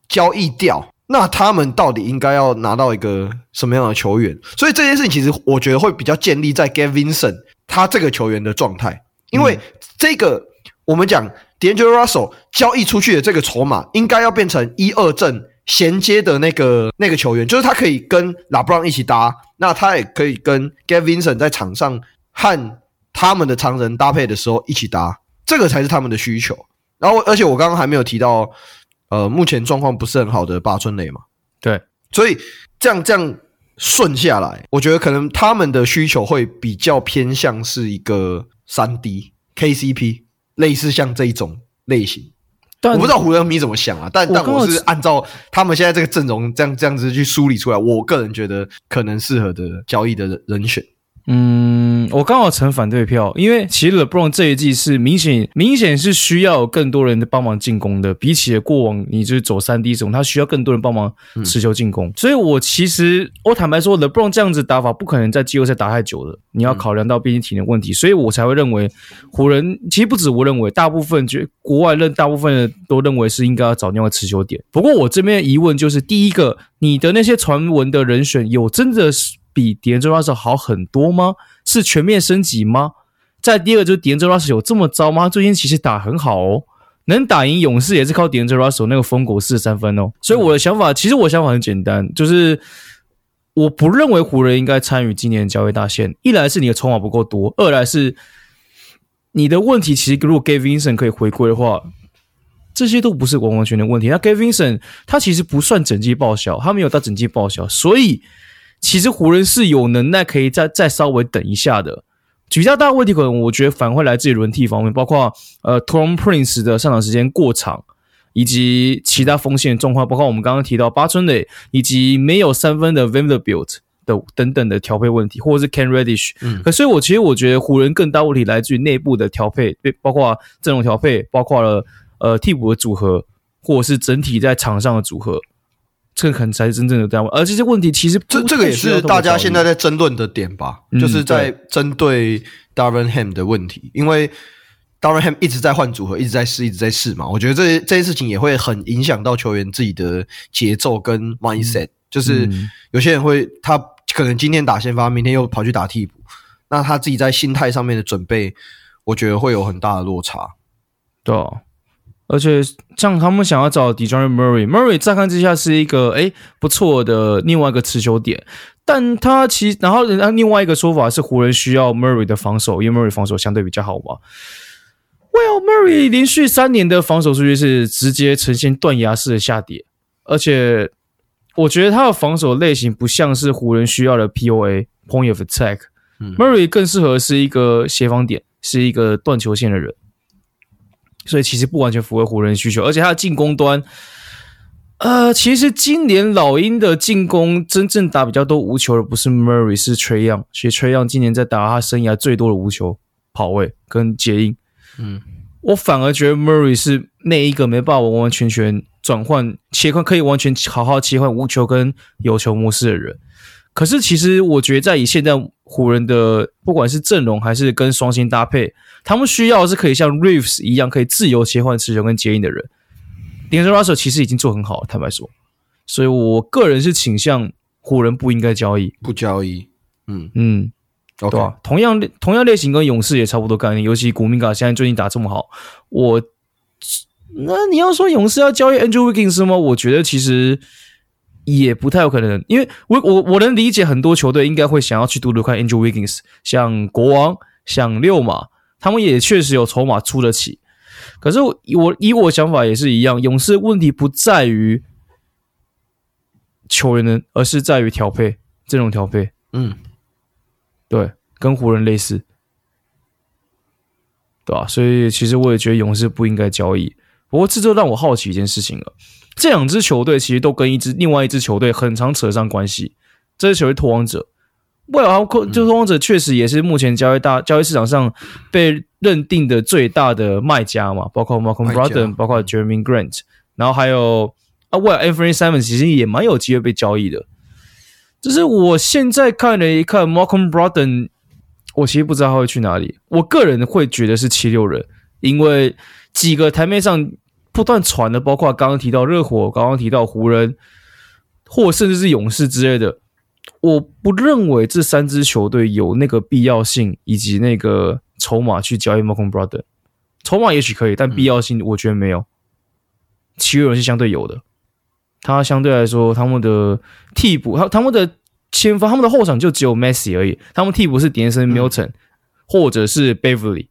交易掉，那他们到底应该要拿到一个什么样的球员？所以这件事情其实我觉得会比较建立在 Gabe Vincent 他这个球员的状态，因为这个、我们讲。D'Angelo Russell 交易出去的这个筹码，应该要变成一二阵衔接的那个那个球员，就是他可以跟 LeBron 一起搭，那他也可以跟 Gabe Vincent 在场上和他们的常人搭配的时候一起搭，这个才是他们的需求。然后，而且我刚刚还没有提到，呃，目前状况不是很好的八村垒嘛，对，所以这样这样顺下来，我觉得可能他们的需求会比较偏向是一个三 D KCP。类似像这一种类型，但我不知道湖人迷怎么想啊，但但我是按照他们现在这个阵容这样这样子去梳理出来，我个人觉得可能适合的交易的人人选。嗯，我刚好成反对票，因为其实 LeBron 这一季是明显明显是需要有更多人的帮忙进攻的，比起过往你就是走三 D 这种，他需要更多人帮忙持球进攻。嗯、所以我其实我坦白说，LeBron 这样子打法不可能在季后赛打太久的，你要考量到毕竟体能问题，嗯、所以我才会认为湖人其实不止我认为，大部分觉国外认大部分人都认为是应该要找另外持球点。不过我这边的疑问就是，第一个，你的那些传闻的人选有真的是？比狄恩·约翰逊好很多吗？是全面升级吗？再第二个就是狄恩·约翰逊有这么糟吗？最近其实打很好哦，能打赢勇士也是靠 D'Angelo Russell 那个疯狗四十三分哦。所以我的想法，其实我想法很简单，就是我不认为湖人应该参与今年的交易大限。一来是你的筹码不够多，二来是你的问题，其实如果 Gabe Vincent 可以回归的话，这些都不是完完全全的问题。那 Gabe Vincent 他其实不算整季报销，他没有到整季报销，所以。其实湖人是有能耐可以再再稍微等一下的，比较大的问题可能我觉得反会来自于轮替方面，包括呃 Taurean Prince 的上场时间过长以及其他锋线状况，包括我们刚刚提到八村垒以及没有三分的 Vanderbilt 的等等的调配问题，或者是 Can Reddish。嗯，可所以我其实我觉得湖人更大问题来自于内部的调配，包括阵容调配，包括了呃替补的组合，或者是整体在场上的组合。这个可能才是真正的单位，而这些问题其实这这个也是大家现在在争论的点吧，嗯、就是在针对 Darvin Ham 的问题，因为 Darvin Ham 一直在换组合，一直在试，一直在试嘛。我觉得这这些事情也会很影响到球员自己的节奏跟 mindset，、嗯、就是有些人会他可能今天打先发，明天又跑去打替补，那他自己在心态上面的准备，我觉得会有很大的落差，对、啊。而且像他们想要找 Dejounte Murray，Murray 乍看之下是一个诶不错的另外一个持球点，但他其然后人家另外一个说法是湖人需要 Murray 的防守，因为 Murray 防守相对比较好嘛。Well Murray 连续三年的防守数据是直接呈现断崖式的下跌，而且我觉得他的防守类型不像是湖人需要的 POA Point of Attack，嗯，Murray 更适合是一个协防点，是一个断球线的人。所以其实不完全符合湖人的需求，而且他的进攻端，呃，其实今年老鹰的进攻真正打比较多无球的不是 Murray，是 Trae Young。其实 Trae Young 今年在打他生涯最多的无球跑位跟接应。嗯，我反而觉得 Murray 是那一个没办法完完全全转换切换，可以完全好好切换无球跟有球模式的人。可是其实我觉得在以现在湖人的不管是阵容还是跟双星搭配，他们需要的是可以像 Reeves 一样可以自由切换持球跟接应的人。D'Angelo Russell 其实已经做很好了，坦白说，所以我个人是倾向湖人不应该交易，不交易。嗯嗯，okay. 对啊，同样同样类型跟勇士也差不多概念，尤其古明卡现在最近打这么好，我那你要说勇士要交易 Andrew Wiggins 吗？我觉得其实。也不太有可能，因为我我我能理解很多球队应该会想要去赌赌看 Andrew Wiggins，像国王、像六马，他们也确实有筹码出得起。可是我以我想法也是一样，勇士问题不在于球员的，而是在于调配，阵容调配。嗯，对，跟湖人类似，对吧？所以其实我也觉得勇士不应该交易。不过这就让我好奇一件事情了。这两支球队其实都跟一支另外一支球队很常扯上关系。这支球队拓荒者，为了就拓荒者确实也是目前交易大交易市场上被认定的最大的卖家嘛，包括 Malcolm Brogdon，包括 Jeremy Grant，然后还有啊，为了 Anfernee Simons 其实也蛮有机会被交易的。就是我现在看了一看 Malcolm Brogdon，我其实不知道他会去哪里。我个人会觉得是七六人，因为几个台面上。不断传的，包括刚刚提到热火，刚刚提到湖人，或甚至是勇士之类的。我不认为这三支球队有那个必要性以及那个筹码去交易 Malcolm Brogdon。筹码也许可以，但必要性我觉得没有。七六人是相对有的，他相对来说，他们的替补，他他们的前锋，他们的后场就只有 Maxey 而已。他们替补是 De'Anthony Melton，或者是 Beverly。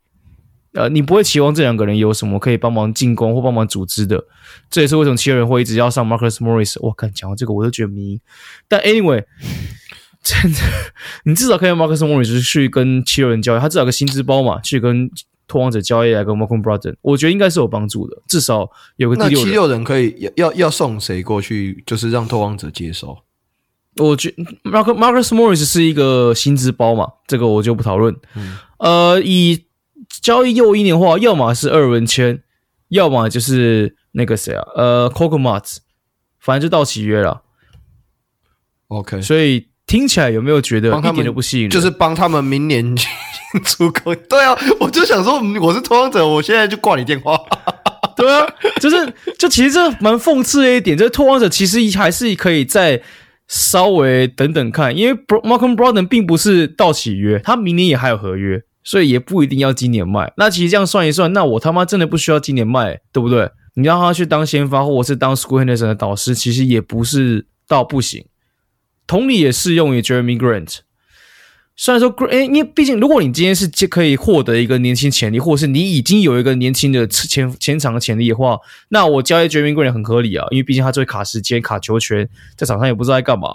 呃，你不会期望这两个人有什么可以帮忙进攻或帮忙组织的，这也是为什么七六人会一直要上 Marcus Morris。我看讲到这个我都觉得迷。但 anyway，真的，你至少可以让 Marcus Morris 去跟七六人交易，他至少有个薪资包嘛，去跟拓荒者交易来跟 Malcolm Brogdon，我觉得应该是有帮助的，至少有个第六人。那七六人可以要要要送谁过去，就是让拓荒者接收？我觉 Marcus Marcus Morris 是一个薪资包嘛，这个我就不讨论。嗯、呃，以交易又一年的话，要么是二文签，要么就是那个谁啊，呃 c o c o m a t 反正就到期约了。OK，所以听起来有没有觉得一点都不吸引人？就是帮他们明年 出口。对啊，我就想说，我是拓荒者，我现在就挂你电话。对啊，就是就其实这蛮讽刺的一点，就是拓荒者其实还是可以再稍微等等看，因为 Malcolm Brogdon 并不是到期约，他明年也还有合约。所以也不一定要今年卖。那其实这样算一算，那我他妈真的不需要今年卖，对不对？你让他去当先发，或者是当 school Henderson 的导师，其实也不是到不行。同理也适用于 Jerami Grant。虽然说，诶，因为毕竟如果你今天是可以获得一个年轻潜力，或者是你已经有一个年轻的前前场的潜力的话，那我交易 Jerami Grant 很合理啊，因为毕竟他最卡时间、卡球权，在场上也不知道在干嘛。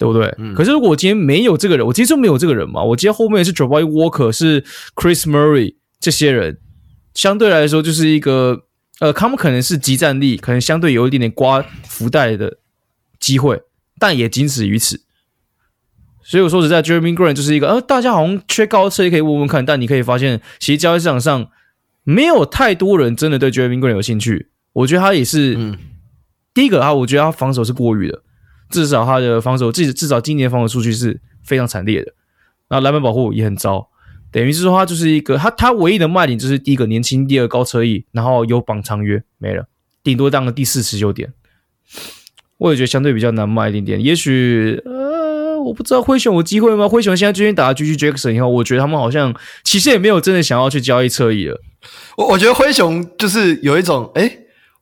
对不对？嗯。可是如果我今天没有这个人，我今天就没有这个人嘛。我今天后面是 Jabari Walker，是 Chris Murray 这些人，相对来说就是一个呃，他们可能是集战力，可能相对有一点点刮福袋的机会，但也仅此于此。所以我说实在，Jeremy Grant 就是一个，呃，大家好像缺高车也可以问问看，但你可以发现，其实交易市场上没有太多人真的对 Jeremy Grant 有兴趣。我觉得他也是，嗯，第一个啊，我觉得他防守是过于的，至少他的防守，至至少今年防守数据是非常惨烈的，然后篮板保护也很糟。等于是说，他就是一个他他唯一的卖点就是第一个年轻，第二高车翼，然后有绑长约没了，顶多当个第四持久点。我也觉得相对比较难卖一点点。也许呃，我不知道灰熊有机会吗？灰熊现在最近打了 GG Jackson 以后，我觉得他们好像其实也没有真的想要去交易侧翼了。我我觉得灰熊就是有一种，哎，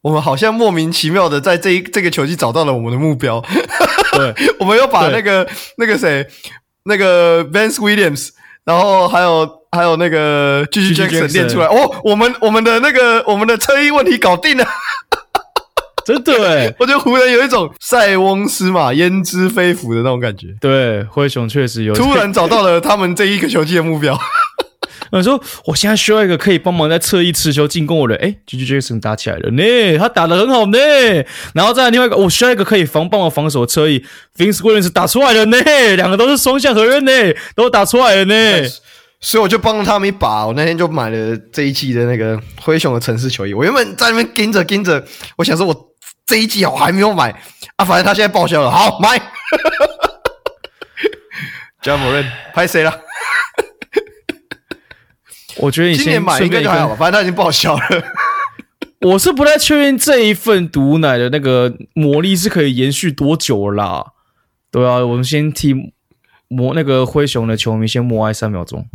我们好像莫名其妙的在这一这个球季找到了我们的目标。对，我们又把那个那个谁，那个 Vance Williams。然后还有还有那个 GG Jackson 练出来哦，我们我们的那个我们的车衣问题搞定了，真的诶，我觉得湖人有一种塞翁失马焉知非福的那种感觉。对，灰熊确实有突然找到了他们这一个球季的目标。我说，我现在需要一个可以帮忙在侧翼持球进攻的人。诶 GG Jackson 打起来了呢，他打得很好呢。然后再来另外一个，我需要一个可以防帮我防守的侧翼，Vince Williams 打出来了呢，两个都是双向合约呢，都打出来了呢。所以我就帮了他们一把，我那天就买了这一季的那个灰熊的城市球衣。我原本在那边盯着盯着，我想说我这一季我还没有买啊，反正他现在报销了，好买。Ja Morant 拍谁了？我觉得你今年买应该就还好吧，反正它已经报销了。我是不太确定这一份毒奶的那个魔力是可以延续多久啦。对啊，我们先替魔那个灰熊的球迷先默哀三秒钟。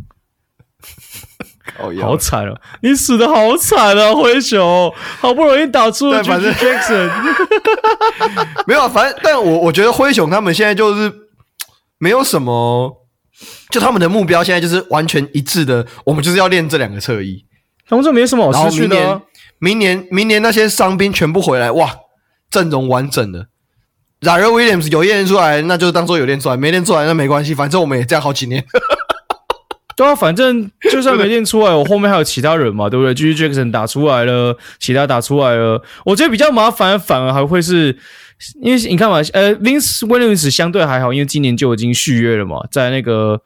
好惨了，你死的好惨啊，灰熊，好不容易打出了 GG Jackson。没有，反正但我我觉得灰熊他们现在就是没有什么。就他们的目标现在就是完全一致的，我们就是要练这两个侧翼。他们这没什么好失去的。明年，明年，明年那些伤兵全部回来，哇，阵容完整的。Zion Williams 有练出来，那就当做有练出来；没练出来，那没关系，反正我们也这样好几年。对啊，反正就算没练出来，我后面还有其他人嘛，对不对？GG Jackson 打出来了，其他打出来了。我觉得比较麻烦，反而还会是。因为你看嘛，呃，Vince Williams 相对还好，因为今年就已经续约了嘛，在那个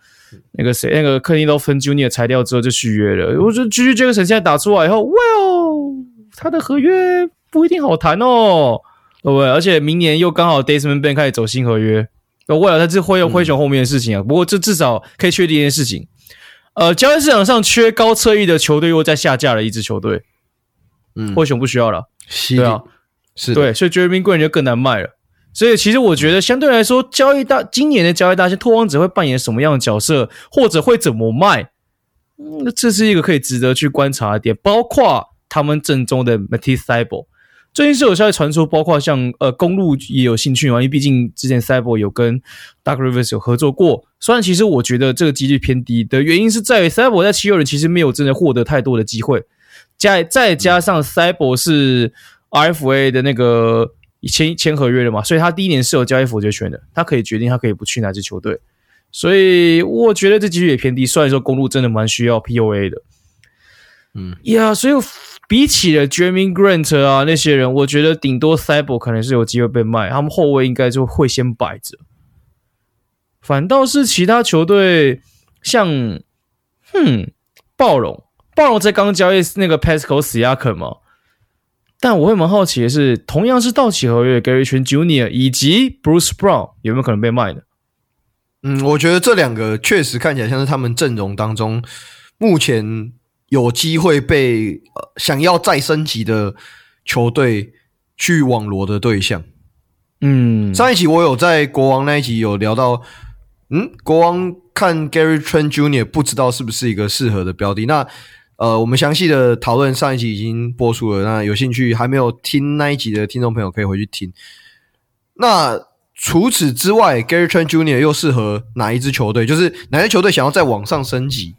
那个谁，那个 Kenny Lofton Jr. 裁掉之后就续约了。我觉得 GG Jackson 现在打出来以后，Well，他的合约不一定好谈哦，对不对？而且明年又刚好 Desmond Bane 开始走新合约，为了他是会有灰熊后面的事情啊。嗯、不过这至少可以确定一件事情，呃，交易市场上缺高侧翼的球队又在下架了一支球队，嗯，灰熊不需要了，对啊。是对，所以 Jeremy Grant 就更难卖了。所以其实我觉得，相对来说，交易大今年的交易大线拓荒者会扮演什么样的角色，或者会怎么卖？嗯，这是一个可以值得去观察的点。包括他们正宗的 Matisse Thybulle 最近是有消息传出，包括像呃公路也有兴趣嘛，因为毕竟之前 Thybulle 有跟 Dark Rivers 有合作过。虽然其实我觉得这个几率偏低的原因是在于 Thybulle 在七六人其实没有真的获得太多的机会，加再加上 Thybulle 是。RFA 的那个签签合约了嘛，所以他第一年是有交易否决权的，他可以决定他可以不去哪支球队，所以我觉得这几率也偏低。虽然说公路真的蛮需要 POA 的，嗯呀，yeah, 所以比起了 Jeremy Grant 啊那些人，我觉得顶多 Thybulle 可能是有机会被卖，他们后卫应该就会先摆着。反倒是其他球队像，哼，暴龙，暴龙在刚交易那个 Pascal Siakam 嘛。但我会蛮好奇的是，同样是到期合约，Gary Trent Jr. 以及 Bruce Brown 有没有可能被卖呢？嗯，我觉得这两个确实看起来像是他们阵容当中目前有机会被、呃、想要再升级的球队去网罗的对象。嗯，上一集我有在国王那一集有聊到，嗯，国王看 Gary Trent Jr. 不知道是不是一个适合的标的。那呃，我们详细的讨论上一集已经播出了，那有兴趣还没有听那一集的听众朋友可以回去听。那除此之外，Gary Trent Junior 又适合哪一支球队？就是哪些球队想要再往上升级？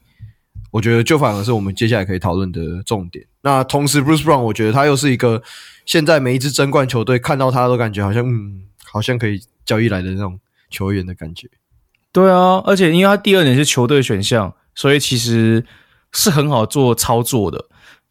我觉得就反而是我们接下来可以讨论的重点。那同时，Bruce Brown，我觉得他又是一个现在每一支争冠球队看到他都感觉好像嗯，好像可以交易来的那种球员的感觉。对啊，而且因为他第二年是球队选项，所以其实。是很好做操作的，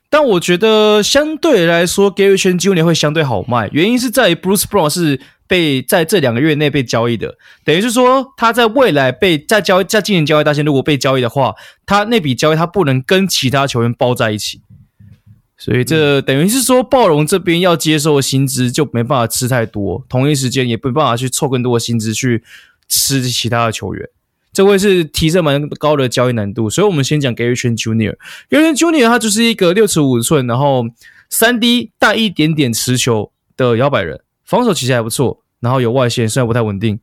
但我觉得相对来说，Gary Trent Jr. 会相对好卖，原因是在于 Bruce Brown 是被在这两个月内被交易的，等于是说他在未来被在交易在今年交易大限如果被交易的话，他那笔交易他不能跟其他球员包在一起，所以这等于是说暴龙这边要接受的薪资就没办法吃太多，同一时间也没办法去凑更多的薪资去吃其他的球员。这位是提升蛮高的交易难度，所以我们先讲 Gary Trent Jr. Gary Trent Jr. 他就是一个六尺五寸，然后三 D 带一点点持球的摇摆人，防守其实还不错，然后有外线，虽然不太稳定，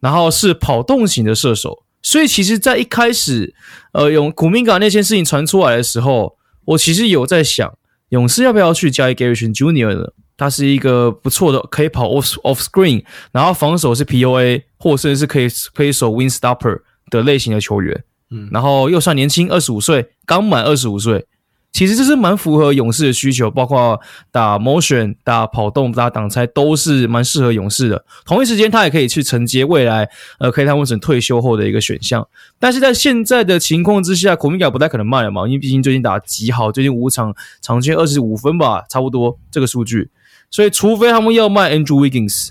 然后是跑动型的射手。所以其实，在一开始，呃，勇古明港那件事情传出来的时候，我其实有在想，勇士要不要去交易 Gary Trent Jr. 呢？他是一个不错的，可以跑 off off screen，然后防守是 POA，或甚至是可以可以守 win stopper 的类型的球员。嗯，然后又算年轻，二十五岁，刚满二十五岁。其实这是蛮符合勇士的需求，包括打 motion、打跑动、打挡拆，都是蛮适合勇士的。同一时间，他也可以去承接未来呃，Klay Thompson 退休后的一个选项。但是在现在的情况之下，Kuminga 不太可能卖了嘛，因为毕竟最近打极好，最近五场场均二十五分吧，差不多这个数据。所以，除非他们要卖 Andrew Wiggins，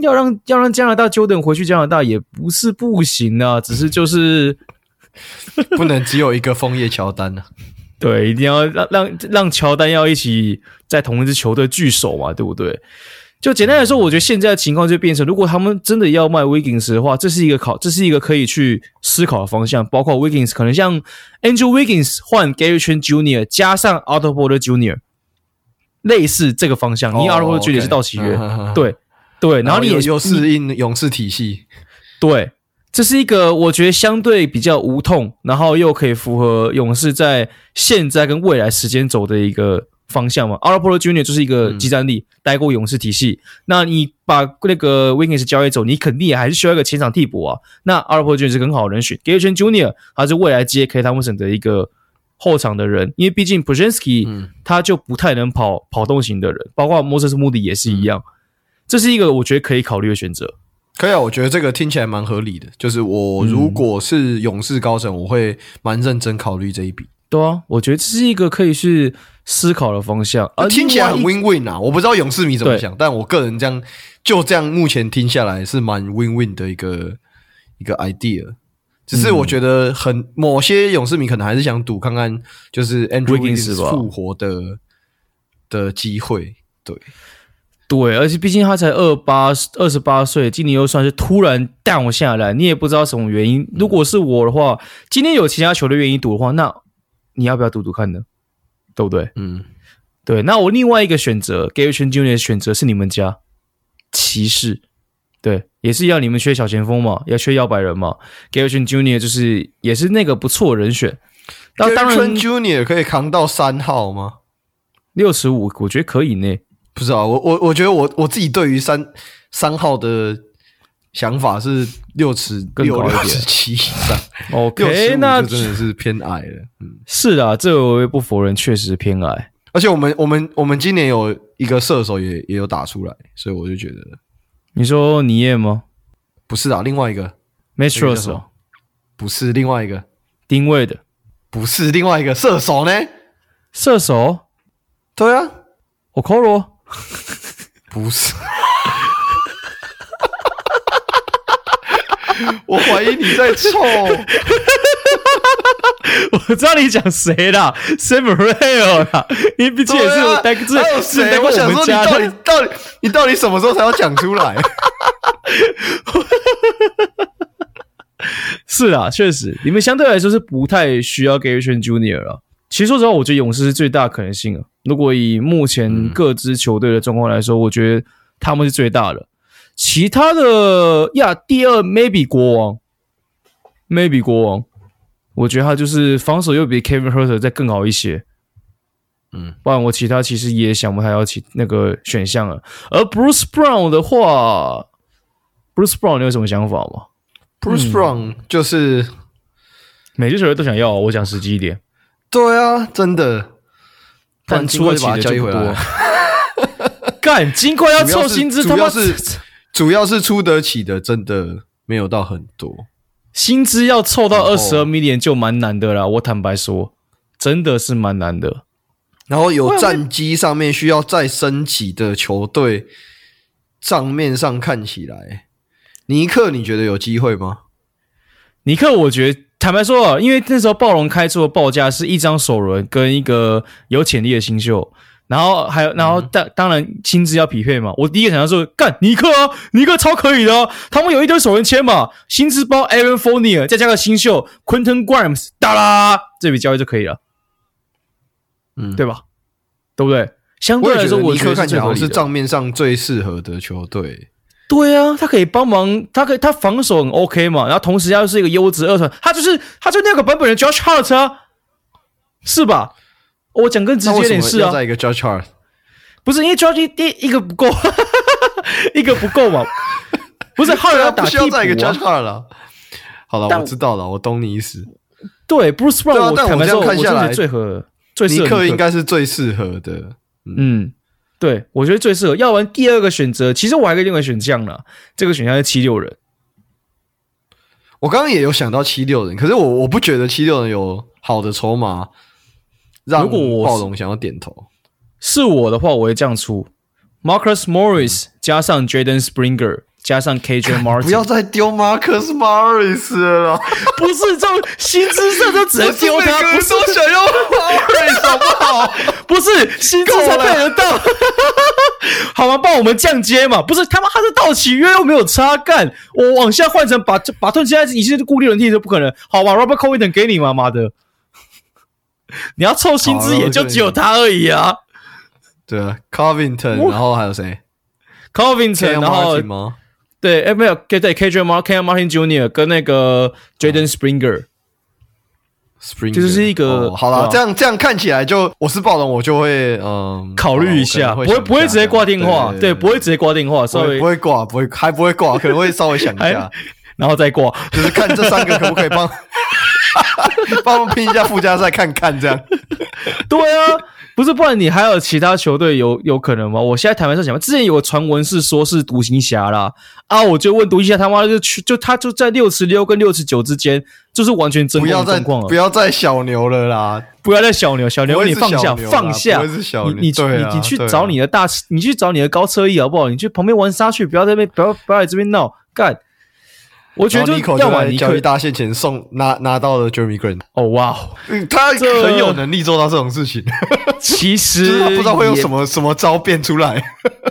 要让要让加拿大 Jordan 回去加拿大也不是不行啊，只是就是 不能只有一个枫叶乔丹啊。对，一定要让让让乔丹要一起在同一支球队聚首嘛，对不对？就简单来说，我觉得现在的情况就变成，如果他们真的要卖 Wiggins 的话，这是一个考，这是一个可以去思考的方向。包括 Wiggins 可能像 Andrew Wiggins 换 Gary Trent Jr. 加上 Otto Porter Jr. 类似这个方向。你 Otto Porter Jr. 是到期约，对对，然后你也又适应勇士体系，对。这是一个我觉得相对比较无痛，然后又可以符合勇士在现在跟未来时间走的一个方向嘛。Otto Porter Jr. 就是一个即战力，嗯、待过勇士体系。那你把那个 Wiggins 交易走，你肯定也还是需要一个前场替补啊。那 Otto Porter Jr. 是很好的人选。Gary Trent Jr. 他是未来接 Klay Thompson 的一个后场的人，因为毕竟 Podziemski 他就不太能跑跑动型的人，包括 Moses Moody 也是一样。这是一个我觉得可以考虑的选择。可以啊，我觉得这个听起来蛮合理的。就是我如果是勇士高层，我会蛮认真考虑这一笔。对啊，我觉得这是一个可以去思考的方向。啊，听起来很 win win 啊！我不知道勇士迷怎么想，但我个人这样就这样目前听下来是蛮 win win 的一个一个 idea。只是我觉得很某些勇士迷可能还是想赌看看，就是 Andrew Wiggins 复活的的机会。对。对，而且毕竟他才二八二十八岁，今年又算是突然 down 下来，你也不知道什么原因。如果是我的话，今天有其他球队愿意赌的话，那你要不要赌赌看呢？对不对？嗯，对。那我另外一个选择，Gary Trent Jr. 的选择是你们家骑士，对，也是要你们缺小前锋嘛，要缺摇摆人嘛。Garrison Junior 就是也是那个不错人选。Gary Trent Jr. 可以扛到三号吗？六十五，我觉得可以呢。不知道，我我我觉得我我自己对于三三号的想法是六尺更高一点，七以上。OK，那真的是偏矮了。嗯，是啊，这个我也不否认，确实偏矮。而且我们我们我们今年有一个射手也也有打出来，所以我就觉得，你说尼耶吗？不是啊，另外一个 Maestros 不是另外一个定位的，不是另外一个射手呢？射手？对啊，Okoro。不是，我怀疑你在臭。我知道你讲谁啦，Samuel 啦，你毕竟也是我待过，还有谁？我想说你到底到底你到底什么时候才要讲出来？是啊，确实，你们相对来说是不太需要 Gary Trent Jr. 了。其实说实话，我觉得勇士是最大可能性啊。如果以目前各支球队的状况来说，嗯、我觉得他们是最大的。其他的呀，第二 maybe 国王，maybe 国王，我觉得他就是防守又比 Kevin Huerter 再更好一些。嗯，不然我其他其实也想不太到其那个选项了。而 Bruce Brown 的话，Bruce Brown 你有什么想法吗？Bruce Brown 就是、嗯、每支球队都想要，我讲实际一点。对啊，真的，但出得起的就不多。干，金块要凑薪资，他妈是主要是出得起的，真的没有到很多。薪资要凑到二十二 million 就蛮难的啦，我坦白说，真的是蛮难的。然后有战绩上面需要再升级的球队，账面上看起来，尼克你觉得有机会吗？尼克，我觉得坦白说啊，因为那时候暴龙开出的报价是一张首轮跟一个有潜力的新秀。然后还有，然后当当然薪资要匹配嘛。我第一个想到说，干尼克啊，尼克超可以的啊。他们有一堆首轮签嘛，薪资包 Evan Fournier，再加个新秀 Quentin Grimes，哒啦，这笔交易就可以了，嗯，对吧？对不对？相对来说，尼克看起来是账面上最适合的球队。对啊，他可以帮忙，他可以他防守很 OK 嘛，然后同时又是一个优质二传，他就是他就那个版本的 Josh Hart 啊，是吧？我讲更直接点是啊，再一个 Josh Hart，不是因为 Josh 第一个不够，一个不够嘛？不是 Hart 要打替补，不需要再一个 Hart 了。好了，我知道了，我懂你意思。对，Bruce Brown，但我这样看下来，最合最适合尼克应该是最适合的。嗯，对，我觉得最适合。要不然第二个选择，其实我还可以另外选项呢。这个选项是七六人。我刚刚也有想到七六人，可是我我不觉得七六人有好的筹码。如果我暴龙想要点头，是我的话，我会这样出：Marcus Morris 加上 Jaden Springer 加上 KJ Martin。不要再丢 Marcus Morris 了，不是这种薪资上就只能丢他，不是我想要 Morris 好不好？不是薪资才配得到，好吗？帮我们降阶嘛？不是他妈他是到期约又没有差干，我往下换成把把盾现在已经是固定轮替就不可能，好吧？Robert Covington 给你嘛妈的。你要凑薪资也就只有他而已啊！对啊，Covington，然后还有谁？Covington，然后对，哎，没有，对对，KJ Martin Martin Junior 跟那个 Jaden Springer，Springer 就是一个好了，这样这样看起来就我是暴龙，我就会嗯考虑一下，不会不会直接挂电话，对，不会直接挂电话，稍微不会挂，不会还不会挂，可能会稍微想一下，然后再挂，就是看这三个可不可以帮。帮我们拼一下附加赛看看，这样。对啊，不是，不然你还有其他球队有有可能吗？我现在坦白说，想之前有个传闻是说是独行侠啦，啊，我就问独行侠，他妈的就去，就他就在六十六跟六十九之间，就是完全真空状况了。不要再小牛了啦，不要再小牛，小牛你放下放下，你你你你去找你的大，你去找你的高车翼好不好？你去旁边玩沙去，不要在那边，不要不要在这边闹干。我觉得尼克要把尼克大线前送拿拿到了 Jeremy Grant 哦哇，他很有能力做到这种事情。其实他不知道会用什么什么招变出来。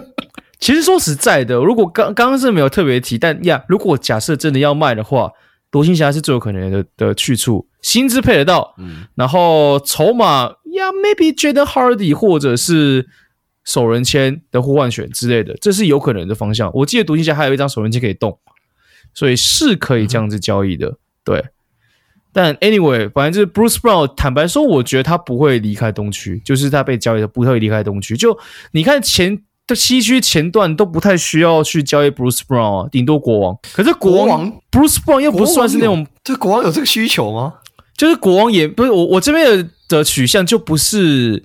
其实说实在的，如果刚刚刚是没有特别提，但呀，如果假设真的要卖的话，独行侠是最有可能的的去处，薪资配得到，嗯，然后筹码呀，maybe Jaden Hardy 或者是首人签的互换选之类的，这是有可能的方向。我记得独行侠还有一张首人签可以动。所以是可以这样子交易的，嗯、对。但 anyway，反正就是 Bruce Brown。坦白说，我觉得他不会离开东区，就是他被交易的不会离开东区。就你看前的西区前段都不太需要去交易 Bruce Brown 啊，顶多国王。可是国王，王 Bruce Brown 又不算是那种，这国王有这个需求吗？就是国王也不是我我这边的的取向就不是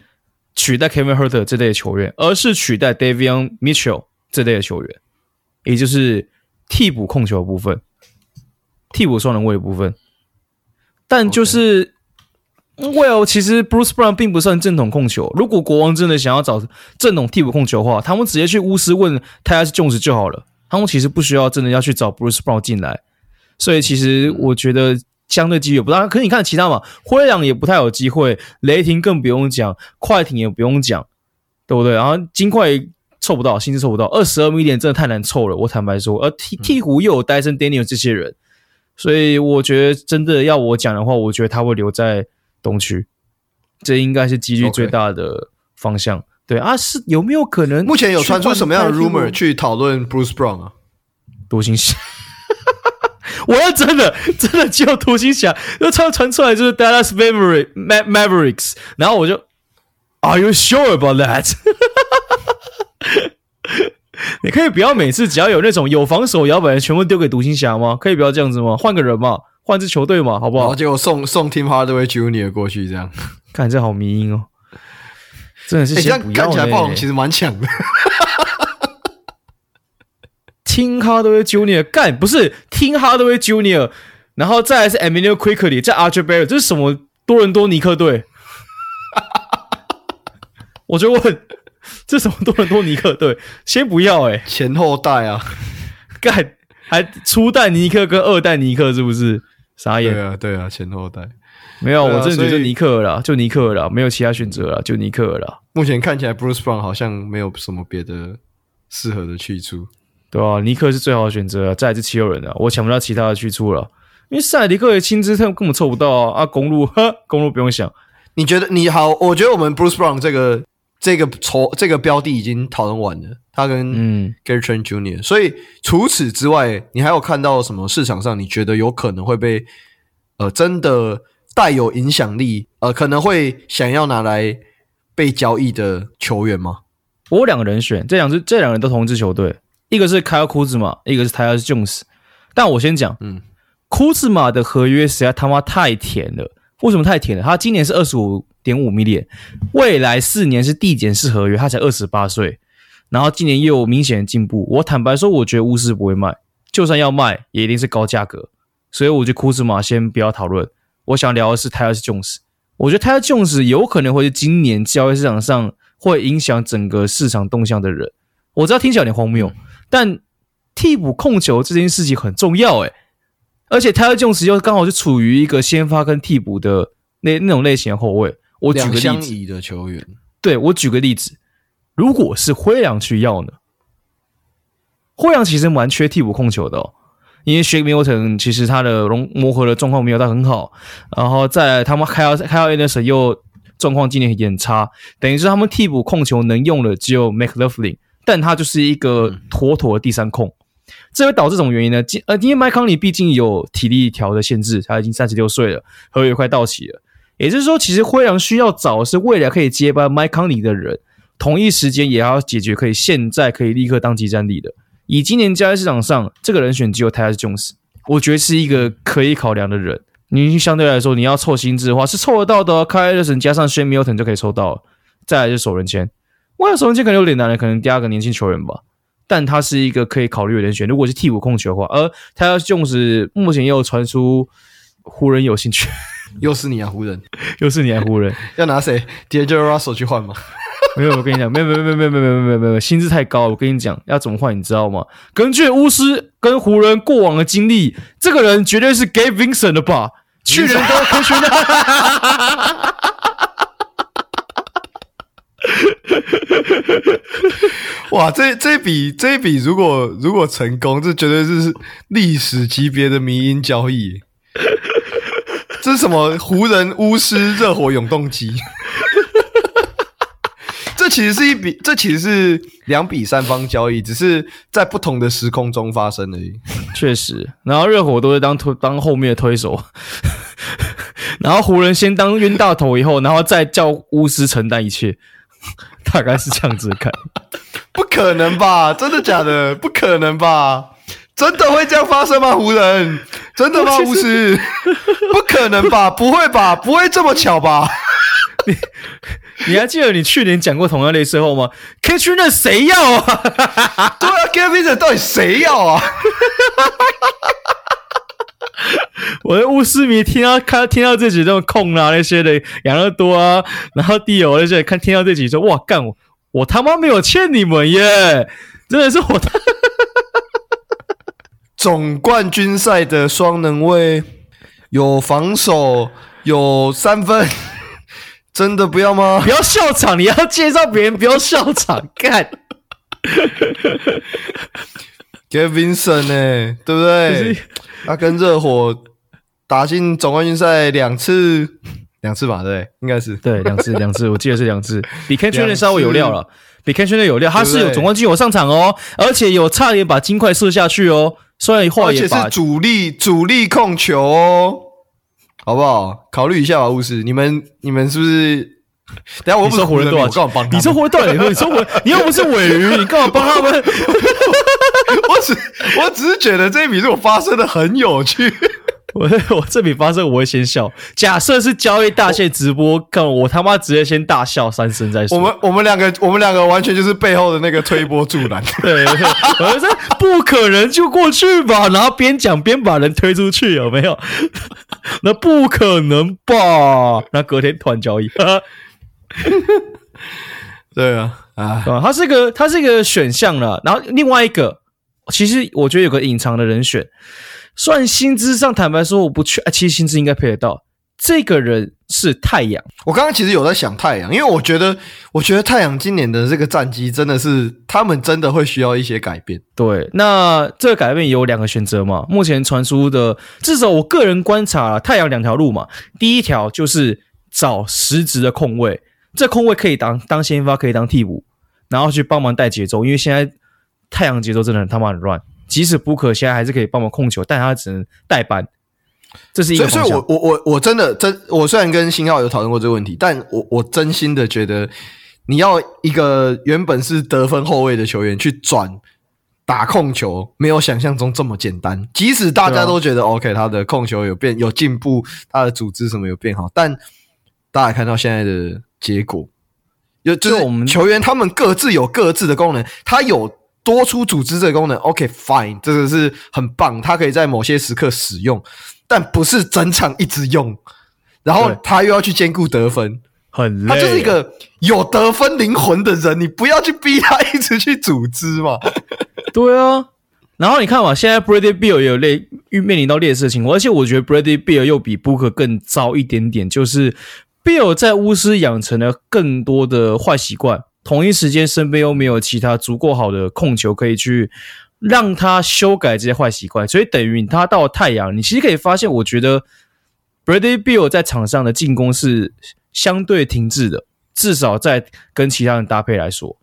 取代 Kevin Huerter 这类的球员，而是取代 Davion Mitchell 这类的球员，也就是。替补控球的部分，替补双人位的部分，但就是，Well，其实 Bruce Brown 并不算正统控球。如果国王真的想要找正统替补控球的话，他们直接去巫师问他是 Jones 就好了。他们其实不需要真的要去找 Bruce Brown 进来。所以其实我觉得相对机会不大。可是你看其他嘛，灰狼也不太有机会，雷霆更不用讲，快艇也不用讲，对不对？然后金块。凑不到，薪资凑不到，二十二 million 真的太难凑了。我坦白说，而鹈鹈鹕又有戴森 Daniel 这些人，所以我觉得真的要我讲的话，我觉得他会留在东区，这应该是几率最大的方向。对啊，是有没有可能？目前有传出什么样的 rumor 去讨论 Bruce Brown 啊？独行侠，我要真的真的就独行侠，又传传出来就是 Dallas Maverick Mavericks，然后我就 Are you sure about that？你可以不要每次只要有那种有防守摇摆的全部丢给独行侠吗？可以不要这样子吗？换个人嘛，换支球队嘛，好不好？然后结果送送 Tim Hardaway Junior 过去，这样看这好迷因哦，真的是欸。看起来暴龙其实蛮强的。Tim Hardaway Junior 干不是 Tim Hardaway Junior，然后再来是 Emmanuel Quickley，再 RJ Barrett，这是什么多伦多尼克队？我就问，这什么多伦多尼克队？先不要哎、欸，前后代啊，干还初代尼克跟二代尼克是不是？傻眼。对啊，对啊，前后代没有，啊、我真的觉得尼克了啦，就尼克了啦，没有其他选择了，就尼克了啦。目前看起来，Bruce Brown 好像没有什么别的适合的去处，对啊，尼克是最好的选择啊，再来是七六人啊，我想不到其他的去处了，因为塞迪克的薪资他根本凑不到啊，啊，公路，呵，公路不用想。你觉得你好？我觉得我们 Bruce Brown 这个这个筹这个标的已经讨论完了，他跟嗯 Gary Trent Jr.，所以除此之外，你还有看到什么市场上你觉得有可能会被呃真的带有影响力呃可能会想要拿来被交易的球员吗？我有两个人选，这两支这两个人都同一支球队，一个是 Kyle Kuzma，一个是 Tyus Jones。但我先讲，嗯，Kuzma 的合约实在他妈太甜了。为什么太甜了？他今年是二十五点五 million，未来四年是递减式合约，他才二十八岁，然后今年又有明显的进步。我坦白说，我觉得巫师不会卖，就算要卖，也一定是高价格。所以我就库兹马先不要讨论。我想聊的是泰勒斯·琼斯。我觉得泰勒斯·琼斯有可能会是今年交易市场上会影响整个市场动向的人。我知道听起来有点荒谬，但替补控球这件事情很重要，诶。而且泰勒·琼斯又刚好是处于一个先发跟替补的那那种类型的后卫。我举个例子。的球员，对，我举个例子，如果是灰狼去要呢？灰狼其实蛮缺替补控球的哦，因为 Shake Milton 其实他的融磨合的状况没有到很好，然后在他们 Kyle Kyle Anderson 又状况今年也很差，等于是他们替补控球能用的只有 McLaughlin，但他就是一个妥妥的第三控。这会导致这种原因呢？呃，因为麦康尼毕竟有体力条的限制，他已经三十六岁了，合约快到期了。也就是说，其实灰狼需要找是未来可以接班麦康尼的人，同一时间也要解决可以现在可以立刻当即战力的。以今年交易市场上，这个人选只有泰勒斯·琼斯，我觉得是一个可以考量的人。你相对来说，你要凑薪资的话，是凑得到的。凯尔特森加上 Shake Milton 就可以凑到了。再来就是首轮签，哇，首轮签可能有点难了，可能第二个年轻球员吧。但他是一个可以考虑的人选，如果是替补控球的话，而他要是，目前又传出湖人有兴趣，又是你啊，湖人，又是你啊湖人，要拿谁？DJ Russell 去换吗？没有，我跟你讲，没有，没有，没有，没有，没有，没有，没有，没有，薪资太高，我跟你讲，要怎么换，你知道吗？根据巫师跟湖人过往的经历，这个人绝对是 Gavinson 的吧？去年哥，去年的。哇，这这笔这笔如果如果成功，这绝对是历史级别的迷因交易。这是什么？湖人、巫师、热火、永动机？这其实是一笔，这其实是两笔三方交易，只是在不同的时空中发生而已。确实，然后热火都是当推当后面的推手，然后湖人先当冤大头，以后然后再叫巫师承担一切。大概是这样子看，不可能吧？真的假的？不可能吧？真的会这样发生吗？湖人真的吗？巫师不可能吧？不会吧？不会这么巧吧？你你还记得你去年讲过同样类似的话吗？Kevin 那谁要啊？对啊，Kevin 到底谁要啊？我的巫师迷听到看听到这几种控啊那些的养乐多啊，然后地友那些看听到这几说哇干我我他妈没有欠你们耶，真的是我的总冠军赛的双能卫有防守有三分，真的不要吗？不要笑场，你要介绍别人，不要笑场干。Vincent 呢，对不对？他跟热火打进总冠军赛两次，两次吧，对，应该是对，两次，两次，我记得是两次，比 Ken 圈的稍微有料了，比 Ken 圈的有料，他是有总冠军有上场哦，而且有差点把金块射下去哦，虽然话也把而且是主力主力控球哦，好不好？考虑一下吧，巫师，你们你们是不是？等下我不是湖人多少钱？你说湖人多少钱？你说我，你又不是尾鱼，你干嘛帮他们？我只我只是觉得这一笔如果发生的很有趣，我 我这笔发生我会先笑。假设是交易大线直播，看我，我他妈直接先大笑三声再说。我们我们两个我们两个完全就是背后的那个推波助澜。对，我就说不可能就过去吧，然后边讲边把人推出去，有没有？那不可能吧？那隔天突然交易。对啊，啊，它是一个它是一个选项了。然后另外一个，其实我觉得有个隐藏的人选，算薪资上坦白说我不去，其实薪资应该配得到。这个人是太阳。我刚刚其实有在想太阳，因为我觉得，我觉得太阳今年的这个战绩真的是，他们真的会需要一些改变。对，那这个改变有两个选择嘛？目前传出的，至少我个人观察，太阳两条路嘛。第一条就是找实质的空位，这空位可以当当先发，可以当替补，然后去帮忙带节奏。因为现在太阳节奏真的很他妈很乱，即使布克现在还是可以帮忙控球，但他只能代班。这是一个方向，所以，所以我我我我真的真，我虽然跟新浩有讨论过这个问题，但我我真心的觉得，你要一个原本是得分后卫的球员去转打控球，没有想象中这么简单。即使大家都觉得 OK，他的控球有变有进步，他的组织什么有变好，但大家看到现在的结果，有就是我们球员他们各自有各自的功能，他有多出组织这个功能，OK，fine，这个是很棒，他可以在某些时刻使用。但不是整场一直用，然后他又要去兼顾得分，很累。他就是一个有得分灵魂的人，你不要去逼他一直去组织嘛。对啊，然后你看嘛，现在 Bradley Bill 也有类面临到劣势的情况，而且我觉得 Bradley Bill 又比 Booker 更糟一点点，就是 Bill 在巫师养成了更多的坏习惯，同一时间身边又没有其他足够好的控球可以去。让他修改这些坏习惯，所以等于他到了太阳，你其实可以发现，我觉得 Brady Bill 在场上的进攻是相对停滞的，至少在跟其他人搭配来说。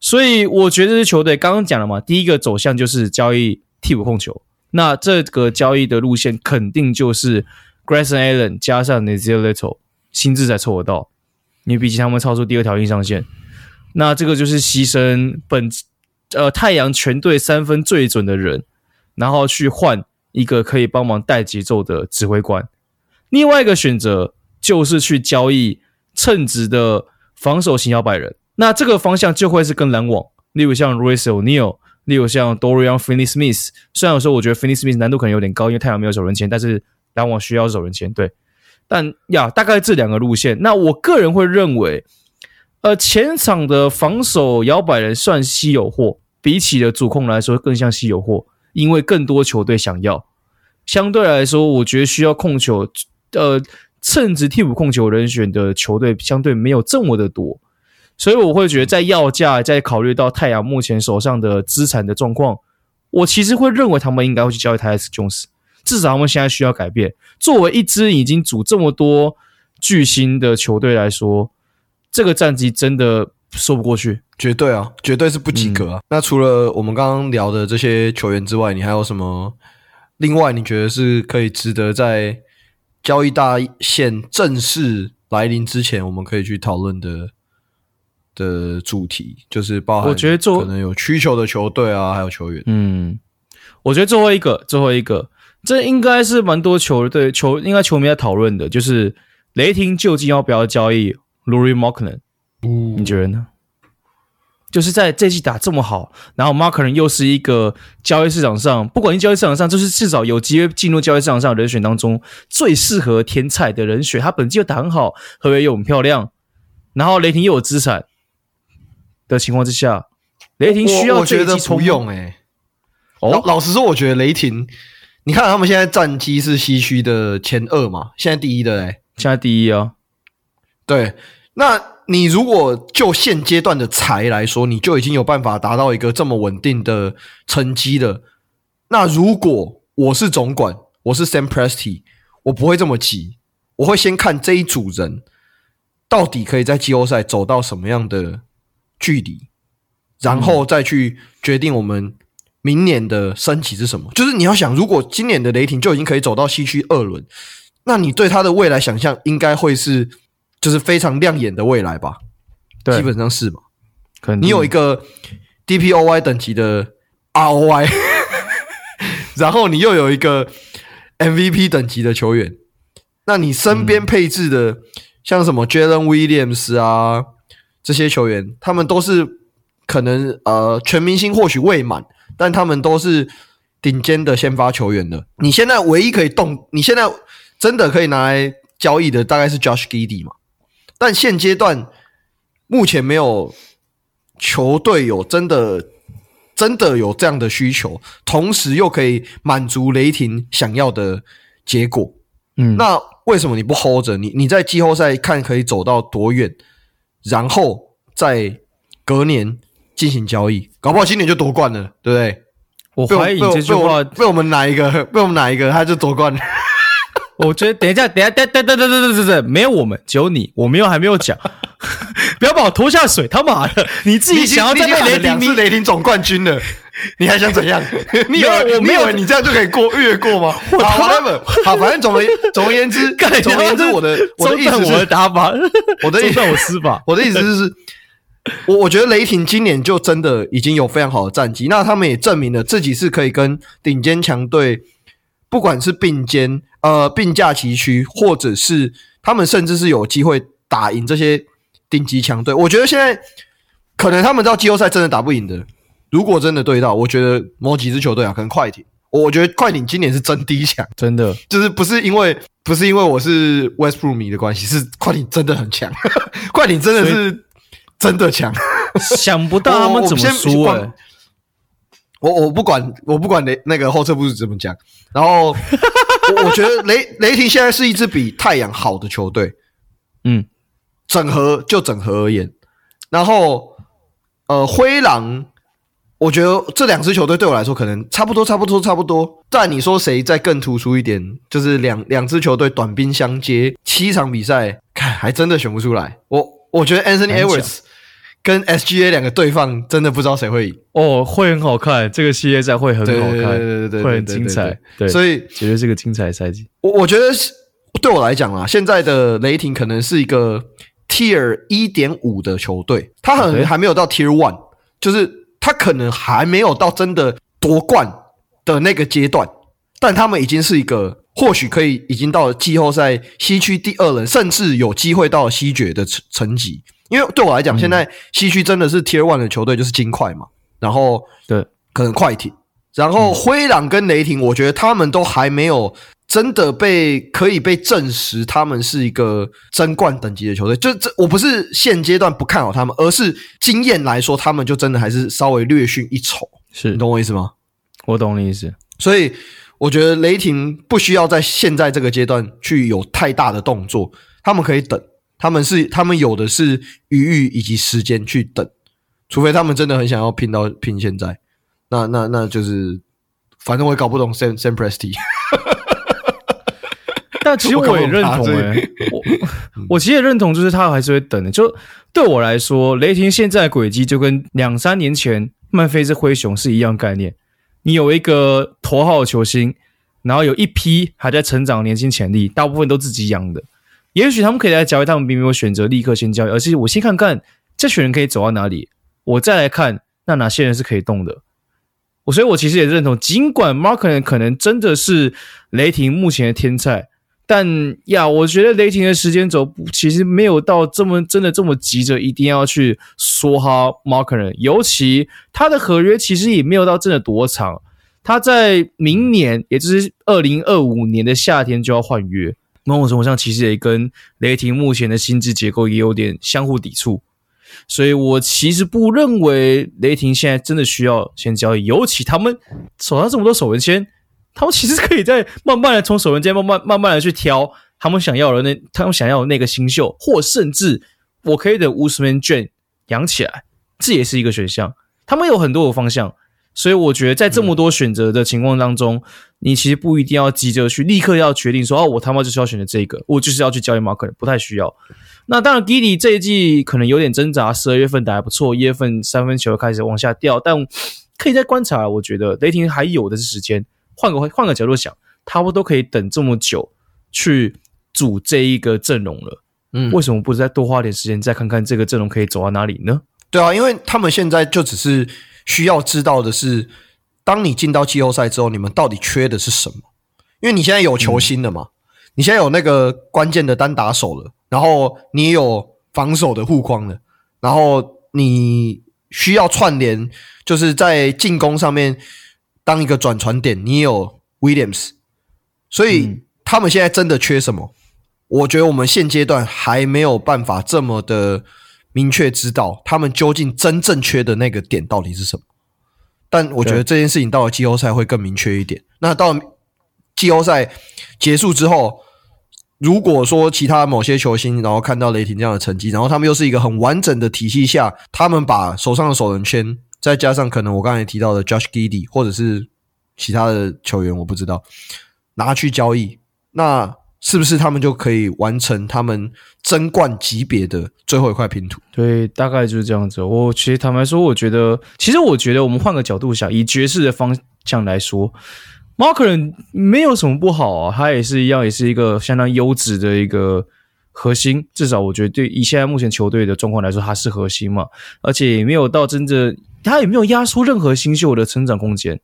所以我觉得这支球队刚刚讲了嘛，第一个走向就是交易替补控球，那这个交易的路线肯定就是 Grayson Allen 加上 Nassir Little 薪资才凑得到，因为毕竟他们超出第二条硬上限，那这个就是牺牲本。呃，太阳全队三分最准的人，然后去换一个可以帮忙带节奏的指挥官。另外一个选择就是去交易称职的防守型摇摆人。那这个方向就会是跟篮网，例如像 Royce O'Neal，例如像 Dorian Finney-Smith。虽然有时候我觉得 Finney-Smith 难度可能有点高，因为太阳没有走人签，但是篮网需要走人签。对，但呀，大概这两个路线。那我个人会认为。呃，前场的防守摇摆人算稀有货，比起了主控来说更像稀有货，因为更多球队想要。相对来说，我觉得需要控球，呃，称职替补控球人选的球队相对没有这么的多，所以我会觉得在要价，在考虑到太阳目前手上的资产的状况，我其实会认为他们应该会去交易泰斯琼斯，至少他们现在需要改变。作为一支已经组这么多巨星的球队来说。这个战绩真的说不过去，绝对啊，绝对是不及格啊。嗯、那除了我们刚刚聊的这些球员之外，你还有什么？另外，你觉得是可以值得在交易大限正式来临之前，我们可以去讨论的的主题，就是包含我觉得做可能有需求的球队啊，还有球员。嗯，我觉得最后一个，最后一个，这应该是蛮多球队球应该球迷在讨论的，就是雷霆究竟要不要交易？Lauri Markkanen，你觉得呢？就是在这季打这么好，然后 Markkanen 又是一个交易市场上，不管是交易市场上，就是至少有机会进入交易市场上的人选当中最适合天才的人选。他本季又打很好，合约又很漂亮，然后雷霆又有资产的情况之下，雷霆需要这一季重用。哎，老老实说，我觉得雷霆，你看他们现在战绩是西区的前二嘛，现在第一的哎，现在第一啊，对。那你如果就现阶段的财来说，你就已经有办法达到一个这么稳定的成绩了。那如果我是总管，我是 Sam Presti，我不会这么急，我会先看这一组人到底可以在季后赛走到什么样的距离，然后再去决定我们明年的升级是什么。就是你要想，如果今年的雷霆就已经可以走到西区二轮，那你对他的未来想象应该会是。就是非常亮眼的未来吧，对，基本上是嘛。可能你有一个 DPOY 等级的 ROY，然后你又有一个 MVP 等级的球员，那你身边配置的像什么 Jalen Williams 啊这些球员，他们都是可能呃全明星或许未满，但他们都是顶尖的先发球员的。你现在唯一可以动，你现在真的可以拿来交易的大概是 Josh Giddey 嘛。但现阶段，目前没有球队有真的真的有这样的需求，同时又可以满足雷霆想要的结果。嗯，那为什么你不 hold 着？你你在季后赛看可以走到多远，然后再隔年进行交易，搞不好今年就夺冠了，对不对？我怀疑这句话被我们哪一个被我们哪一个他就夺冠了。我觉得等一下，等一下，等等等等等等等，没有我们，只有你，我没有还没有讲，不要把我拖下水，他妈的，你自己想要再被雷霆是雷霆总冠军了，你还想怎样？你以为我没有你这样就可以过越过吗？好，whatever，好，反正总而总而言之，总而言之，我的我的意思是，我的打法，我的意思，我施法，我的意思就是，我我觉得雷霆今年就真的已经有非常好的战绩，那他们也证明了自己是可以跟顶尖强队。不管是并肩，呃，并驾齐驱，或者是他们甚至是有机会打赢这些顶级强队，我觉得现在可能他们到季后赛真的打不赢的。如果真的对到，我觉得某几支球队啊，可能快艇，我觉得快艇今年是真低强，真的。就是不是因为不是因为我是 Westbrook 迷的关系，是快艇真的很强，快艇真的是真的强，想不到他们怎么输哎。我我不管，我不管雷那个后撤步是怎么讲。然后我，我觉得雷雷霆现在是一支比太阳好的球队。嗯，整合就整合而言，然后呃，灰狼，我觉得这两支球队对我来说可能差不多，差不多，差不多。但你说谁再更突出一点？就是两两支球队短兵相接，七场比赛，看还真的选不出来。我我觉得 Anthony Edwards。跟 SGA 两个对放，真的不知道谁会赢。哦，会很好看，这个系列赛会很好看，对对对对，会很精彩，对，所以绝对是个精彩赛季。我我觉得对我来讲啊，现在的雷霆可能是一个 Tier 一点五的球队，他可能还没有到 Tier one，就是他可能还没有到真的夺冠的那个阶段，但他们已经是一个或许可以已经到了季后赛西区第二轮，甚至有机会到了西决的层层级。因为对我来讲，现在西区真的是 Tier One 的球队就是金块嘛，然后对，可能快艇，然后灰狼跟雷霆，我觉得他们都还没有真的被可以被证实他们是一个争冠等级的球队。就这，我不是现阶段不看好他们，而是经验来说，他们就真的还是稍微略逊一筹。是你懂我意思吗？我懂你意思。所以我觉得雷霆不需要在现在这个阶段去有太大的动作，他们可以等。他们是，他们有的是余裕以及时间去等，除非他们真的很想要拼到拼现在，那那那就是，反正我也搞不懂 Sam Sam Presti，但其实我也认同诶、欸，我我其实也认同，就是他还是会等的。就对我来说，雷霆现在的轨迹就跟两三年前曼菲斯灰熊是一样概念。你有一个头号球星，然后有一批还在成长年轻潜力，大部分都自己养的。也许他们可以来交易，他们并没有选择立刻先交易，而是我先看看这群人可以走到哪里，我再来看那哪些人是可以动的。我所以，我其实也认同，尽管 Marken 可能真的是雷霆目前的天才，但呀，我觉得雷霆的时间轴其实没有到这么真的这么急着一定要去说哈 Marken，尤其他的合约其实也没有到真的多长，他在明年，也就是二零二五年的夏天就要换约。某种程度上，其实也跟雷霆目前的薪资结构也有点相互抵触，所以我其实不认为雷霆现在真的需要先交易，尤其他们手上这么多首轮签，他们其实可以再慢慢的从首轮签慢慢慢慢的去挑他们想要的那他们想要的那个新秀，或甚至我可以等 Ousmane Dieng 养起来，这也是一个选项。他们有很多个方向。所以我觉得，在这么多选择的情况当中，嗯、你其实不一定要急着去立刻要决定说，哦，我他妈就是要选择这个，我就是要去交易马克，不太需要。那当然，Giddey 这一季可能有点挣扎，十二月份打还不错，一月份三分球开始往下掉，但可以再观察。我觉得雷霆还有的是时间，换个换个角度想，他们都可以等这么久去组这一个阵容了，嗯，为什么不再多花点时间，再看看这个阵容可以走到哪里呢？对啊，因为他们现在就只是。需要知道的是，当你进到季后赛之后，你们到底缺的是什么？因为你现在有球星了嘛，嗯、你现在有那个关键的单打手了，然后你也有防守的护框了，然后你需要串联，就是在进攻上面当一个转传点，你也有 Williams，所以他们现在真的缺什么？我觉得我们现阶段还没有办法这么的明确知道他们究竟真正缺的那个点到底是什么。但我觉得这件事情到了季后赛会更明确一点。那到了季后赛结束之后，如果说其他某些球星然后看到雷霆这样的成绩，然后他们又是一个很完整的体系下，他们把手上的首轮签，再加上可能我刚才提到的 Josh Giddey 或者是其他的球员，我不知道拿去交易，那。是不是他们就可以完成他们争冠级别的最后一块拼图？对，大概就是这样子。我其实坦白说，我觉得，其实我觉得，我们换个角度想，以爵士的方向来说 m a r k e r 没有什么不好啊，他也是一样，也是一个相当优质的一个核心。至少我觉得，对以现在目前球队的状况来说，他是核心嘛，而且也没有到真正，他也没有压缩任何新秀的成长空间。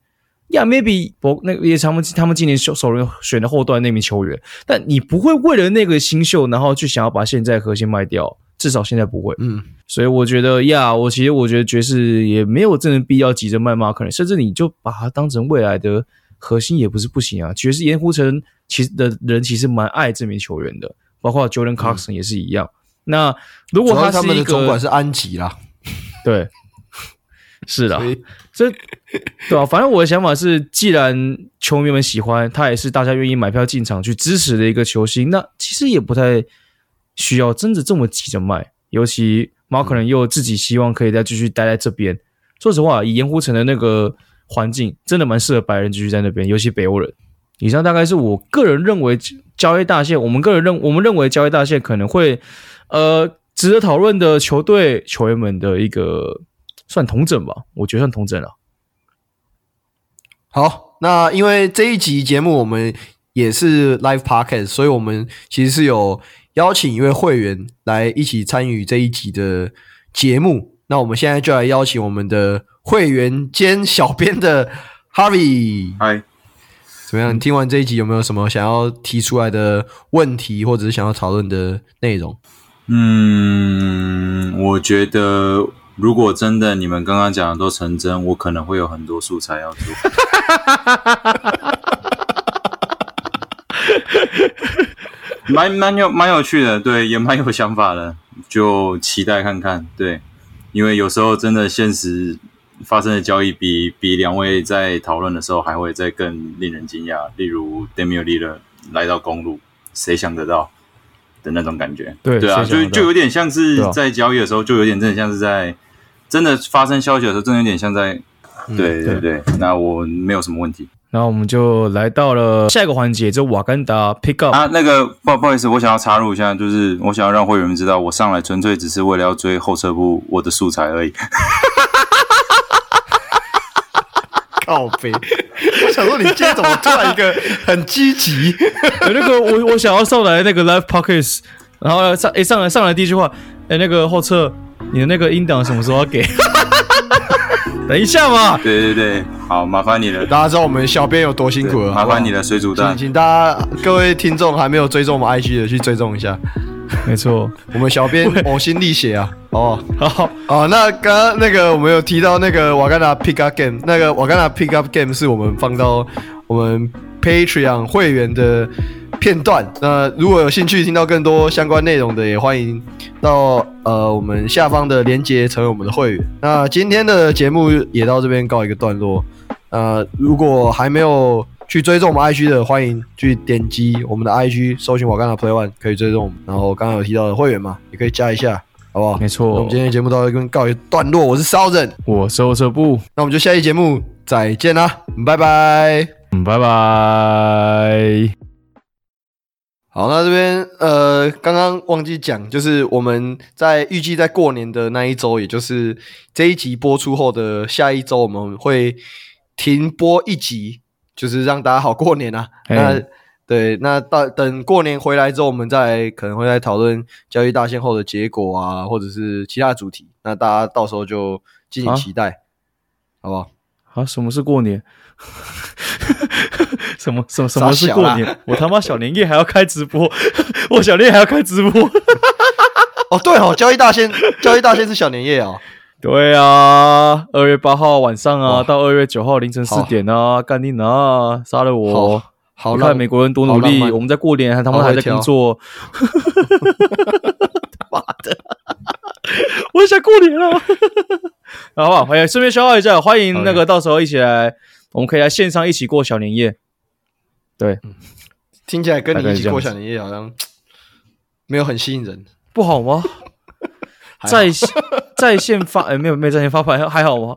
呀、yeah，maybe 我，那个也是他们他们今年首首轮选的后段那名球员，但你不会为了那个新秀，然后去想要把现在核心卖掉，至少现在不会。嗯，所以我觉得呀，我其实我觉得爵士也没有真的必要急着卖马克，甚至你就把它当成未来的核心也不是不行啊。爵士盐湖城其实的人其实蛮爱这名球员的，包括 Jordan Clarkson 也是一样。嗯、那如果他是一个，他们的总管是安吉啦，对。是的，这 对啊，反正我的想法是，既然球迷们喜欢他，也是大家愿意买票进场去支持的一个球星，那其实也不太需要真的这么急着卖。尤其马可能又自己希望可以再继续待在这边。说实话，以盐湖城的那个环境，真的蛮适合白人继续在那边，尤其北欧人。以上大概是我个人认为交易大线，我们个人认我们认为交易大线可能会呃值得讨论的球队球员们的一个。算同整吧，我觉得算同整了。好，那因为这一集节目我们也是 live podcast，所以我们其实是有邀请一位会员来一起参与这一集的节目。那我们现在就来邀请我们的会员兼小编的 Harvey。嗨，怎么样？你听完这一集有没有什么想要提出来的问题，或者是想要讨论的内容？嗯，我觉得。如果真的你们刚刚讲的都成真，我可能会有很多素材要做。蛮蛮有蛮有趣的，对，也蛮有想法的，就期待看看。对，因为有时候真的现实发生的交易比比两位在讨论的时候还会再更令人惊讶。例如 Lillard 来到公路，谁想得到？的那种感觉，对对啊，就就有点像是在交易的时候，就有点真的像是在真的发生消息的时候，真的有点像在，对对对。那我没有什么问题。然后我们就来到了下一个环节，就瓦干达 pick up 啊，那个不不好意思，我想要插入一下，就是我想要让会员们知道，我上来纯粹只是为了要追后撤步我的素材而已。靠北，我想说你今天怎么突然一个很积极？那个我我想要上来那个 live podcast，然后上诶上来上来第一句话，诶那个后撤，你的那个音档什么时候要给？等一下嘛。对对对，好，麻烦你了。大家知道我们小编有多辛苦了，麻烦你了，水煮蛋。请请大家各位听众还没有追踪我们 IG 的去追踪一下。没错，我们小编 呕心沥血啊！哦，好，好，那刚刚那个我们有提到那个瓦甘达 Pick Up Game，那个瓦甘达 Pick Up Game 是我们放到我们 Patreon 会员的片段。那如果有兴趣听到更多相关内容的，也欢迎到呃我们下方的链接成为我们的会员。那今天的节目也到这边告一个段落。呃，如果还没有去追踪我们 IG 的，欢迎去点击我们的 IG，搜寻瓦甘达 Play One 可以追踪我们。然后刚刚有提到的会员嘛，也可以加一下，好不好？没错。那我们今天的节目到这边告一段落。我是 Southern，我是后撤步。那我们就下期节目再见啦，拜拜，拜拜。好，那这边呃，刚刚忘记讲，就是我们在预计在过年的那一周，也就是这一集播出后的下一周，我们会停播一集。就是让大家好过年啊！那对，那到等过年回来之后，我们再可能会再讨论交易大限后的结果啊，或者是其他主题。那大家到时候就敬请期待，啊、好不好？啊，什么是过年？什么 什么什么是过年？我他妈小年夜还要开直播，我小年夜还要开直播。哦，对哦，交易大仙，交易大仙是小年夜啊、哦。对啊，二月八号晚上啊，到二月九号凌晨四点啊，干你啊，杀了我！好，你看美国人多努力，我们在过年还他妈还在工作，妈的！我想过年了。好不好？欢迎顺便消化一下，欢迎那个到时候一起来，我们可以来线上一起过小年夜。对，听起来跟你一起过小年夜好像没有很吸引人，不好吗？在在线发，哎，没有没有在线发牌，还好吗？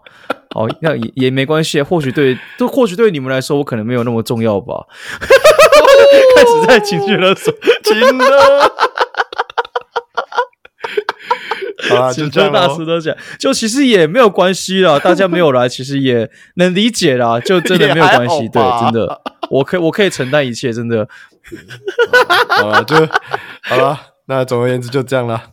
好，那也也没关系，或许对，都或许对你们来说，我可能没有那么重要吧。开始在情绪勒索，真的。好啦，就这样大师都讲，就其实也没有关系啦，大家没有来，其实也能理解啦，就真的没有关系，对，真的，我可以我可以承担一切，真的。好了，就好了，那总而言之就这样了。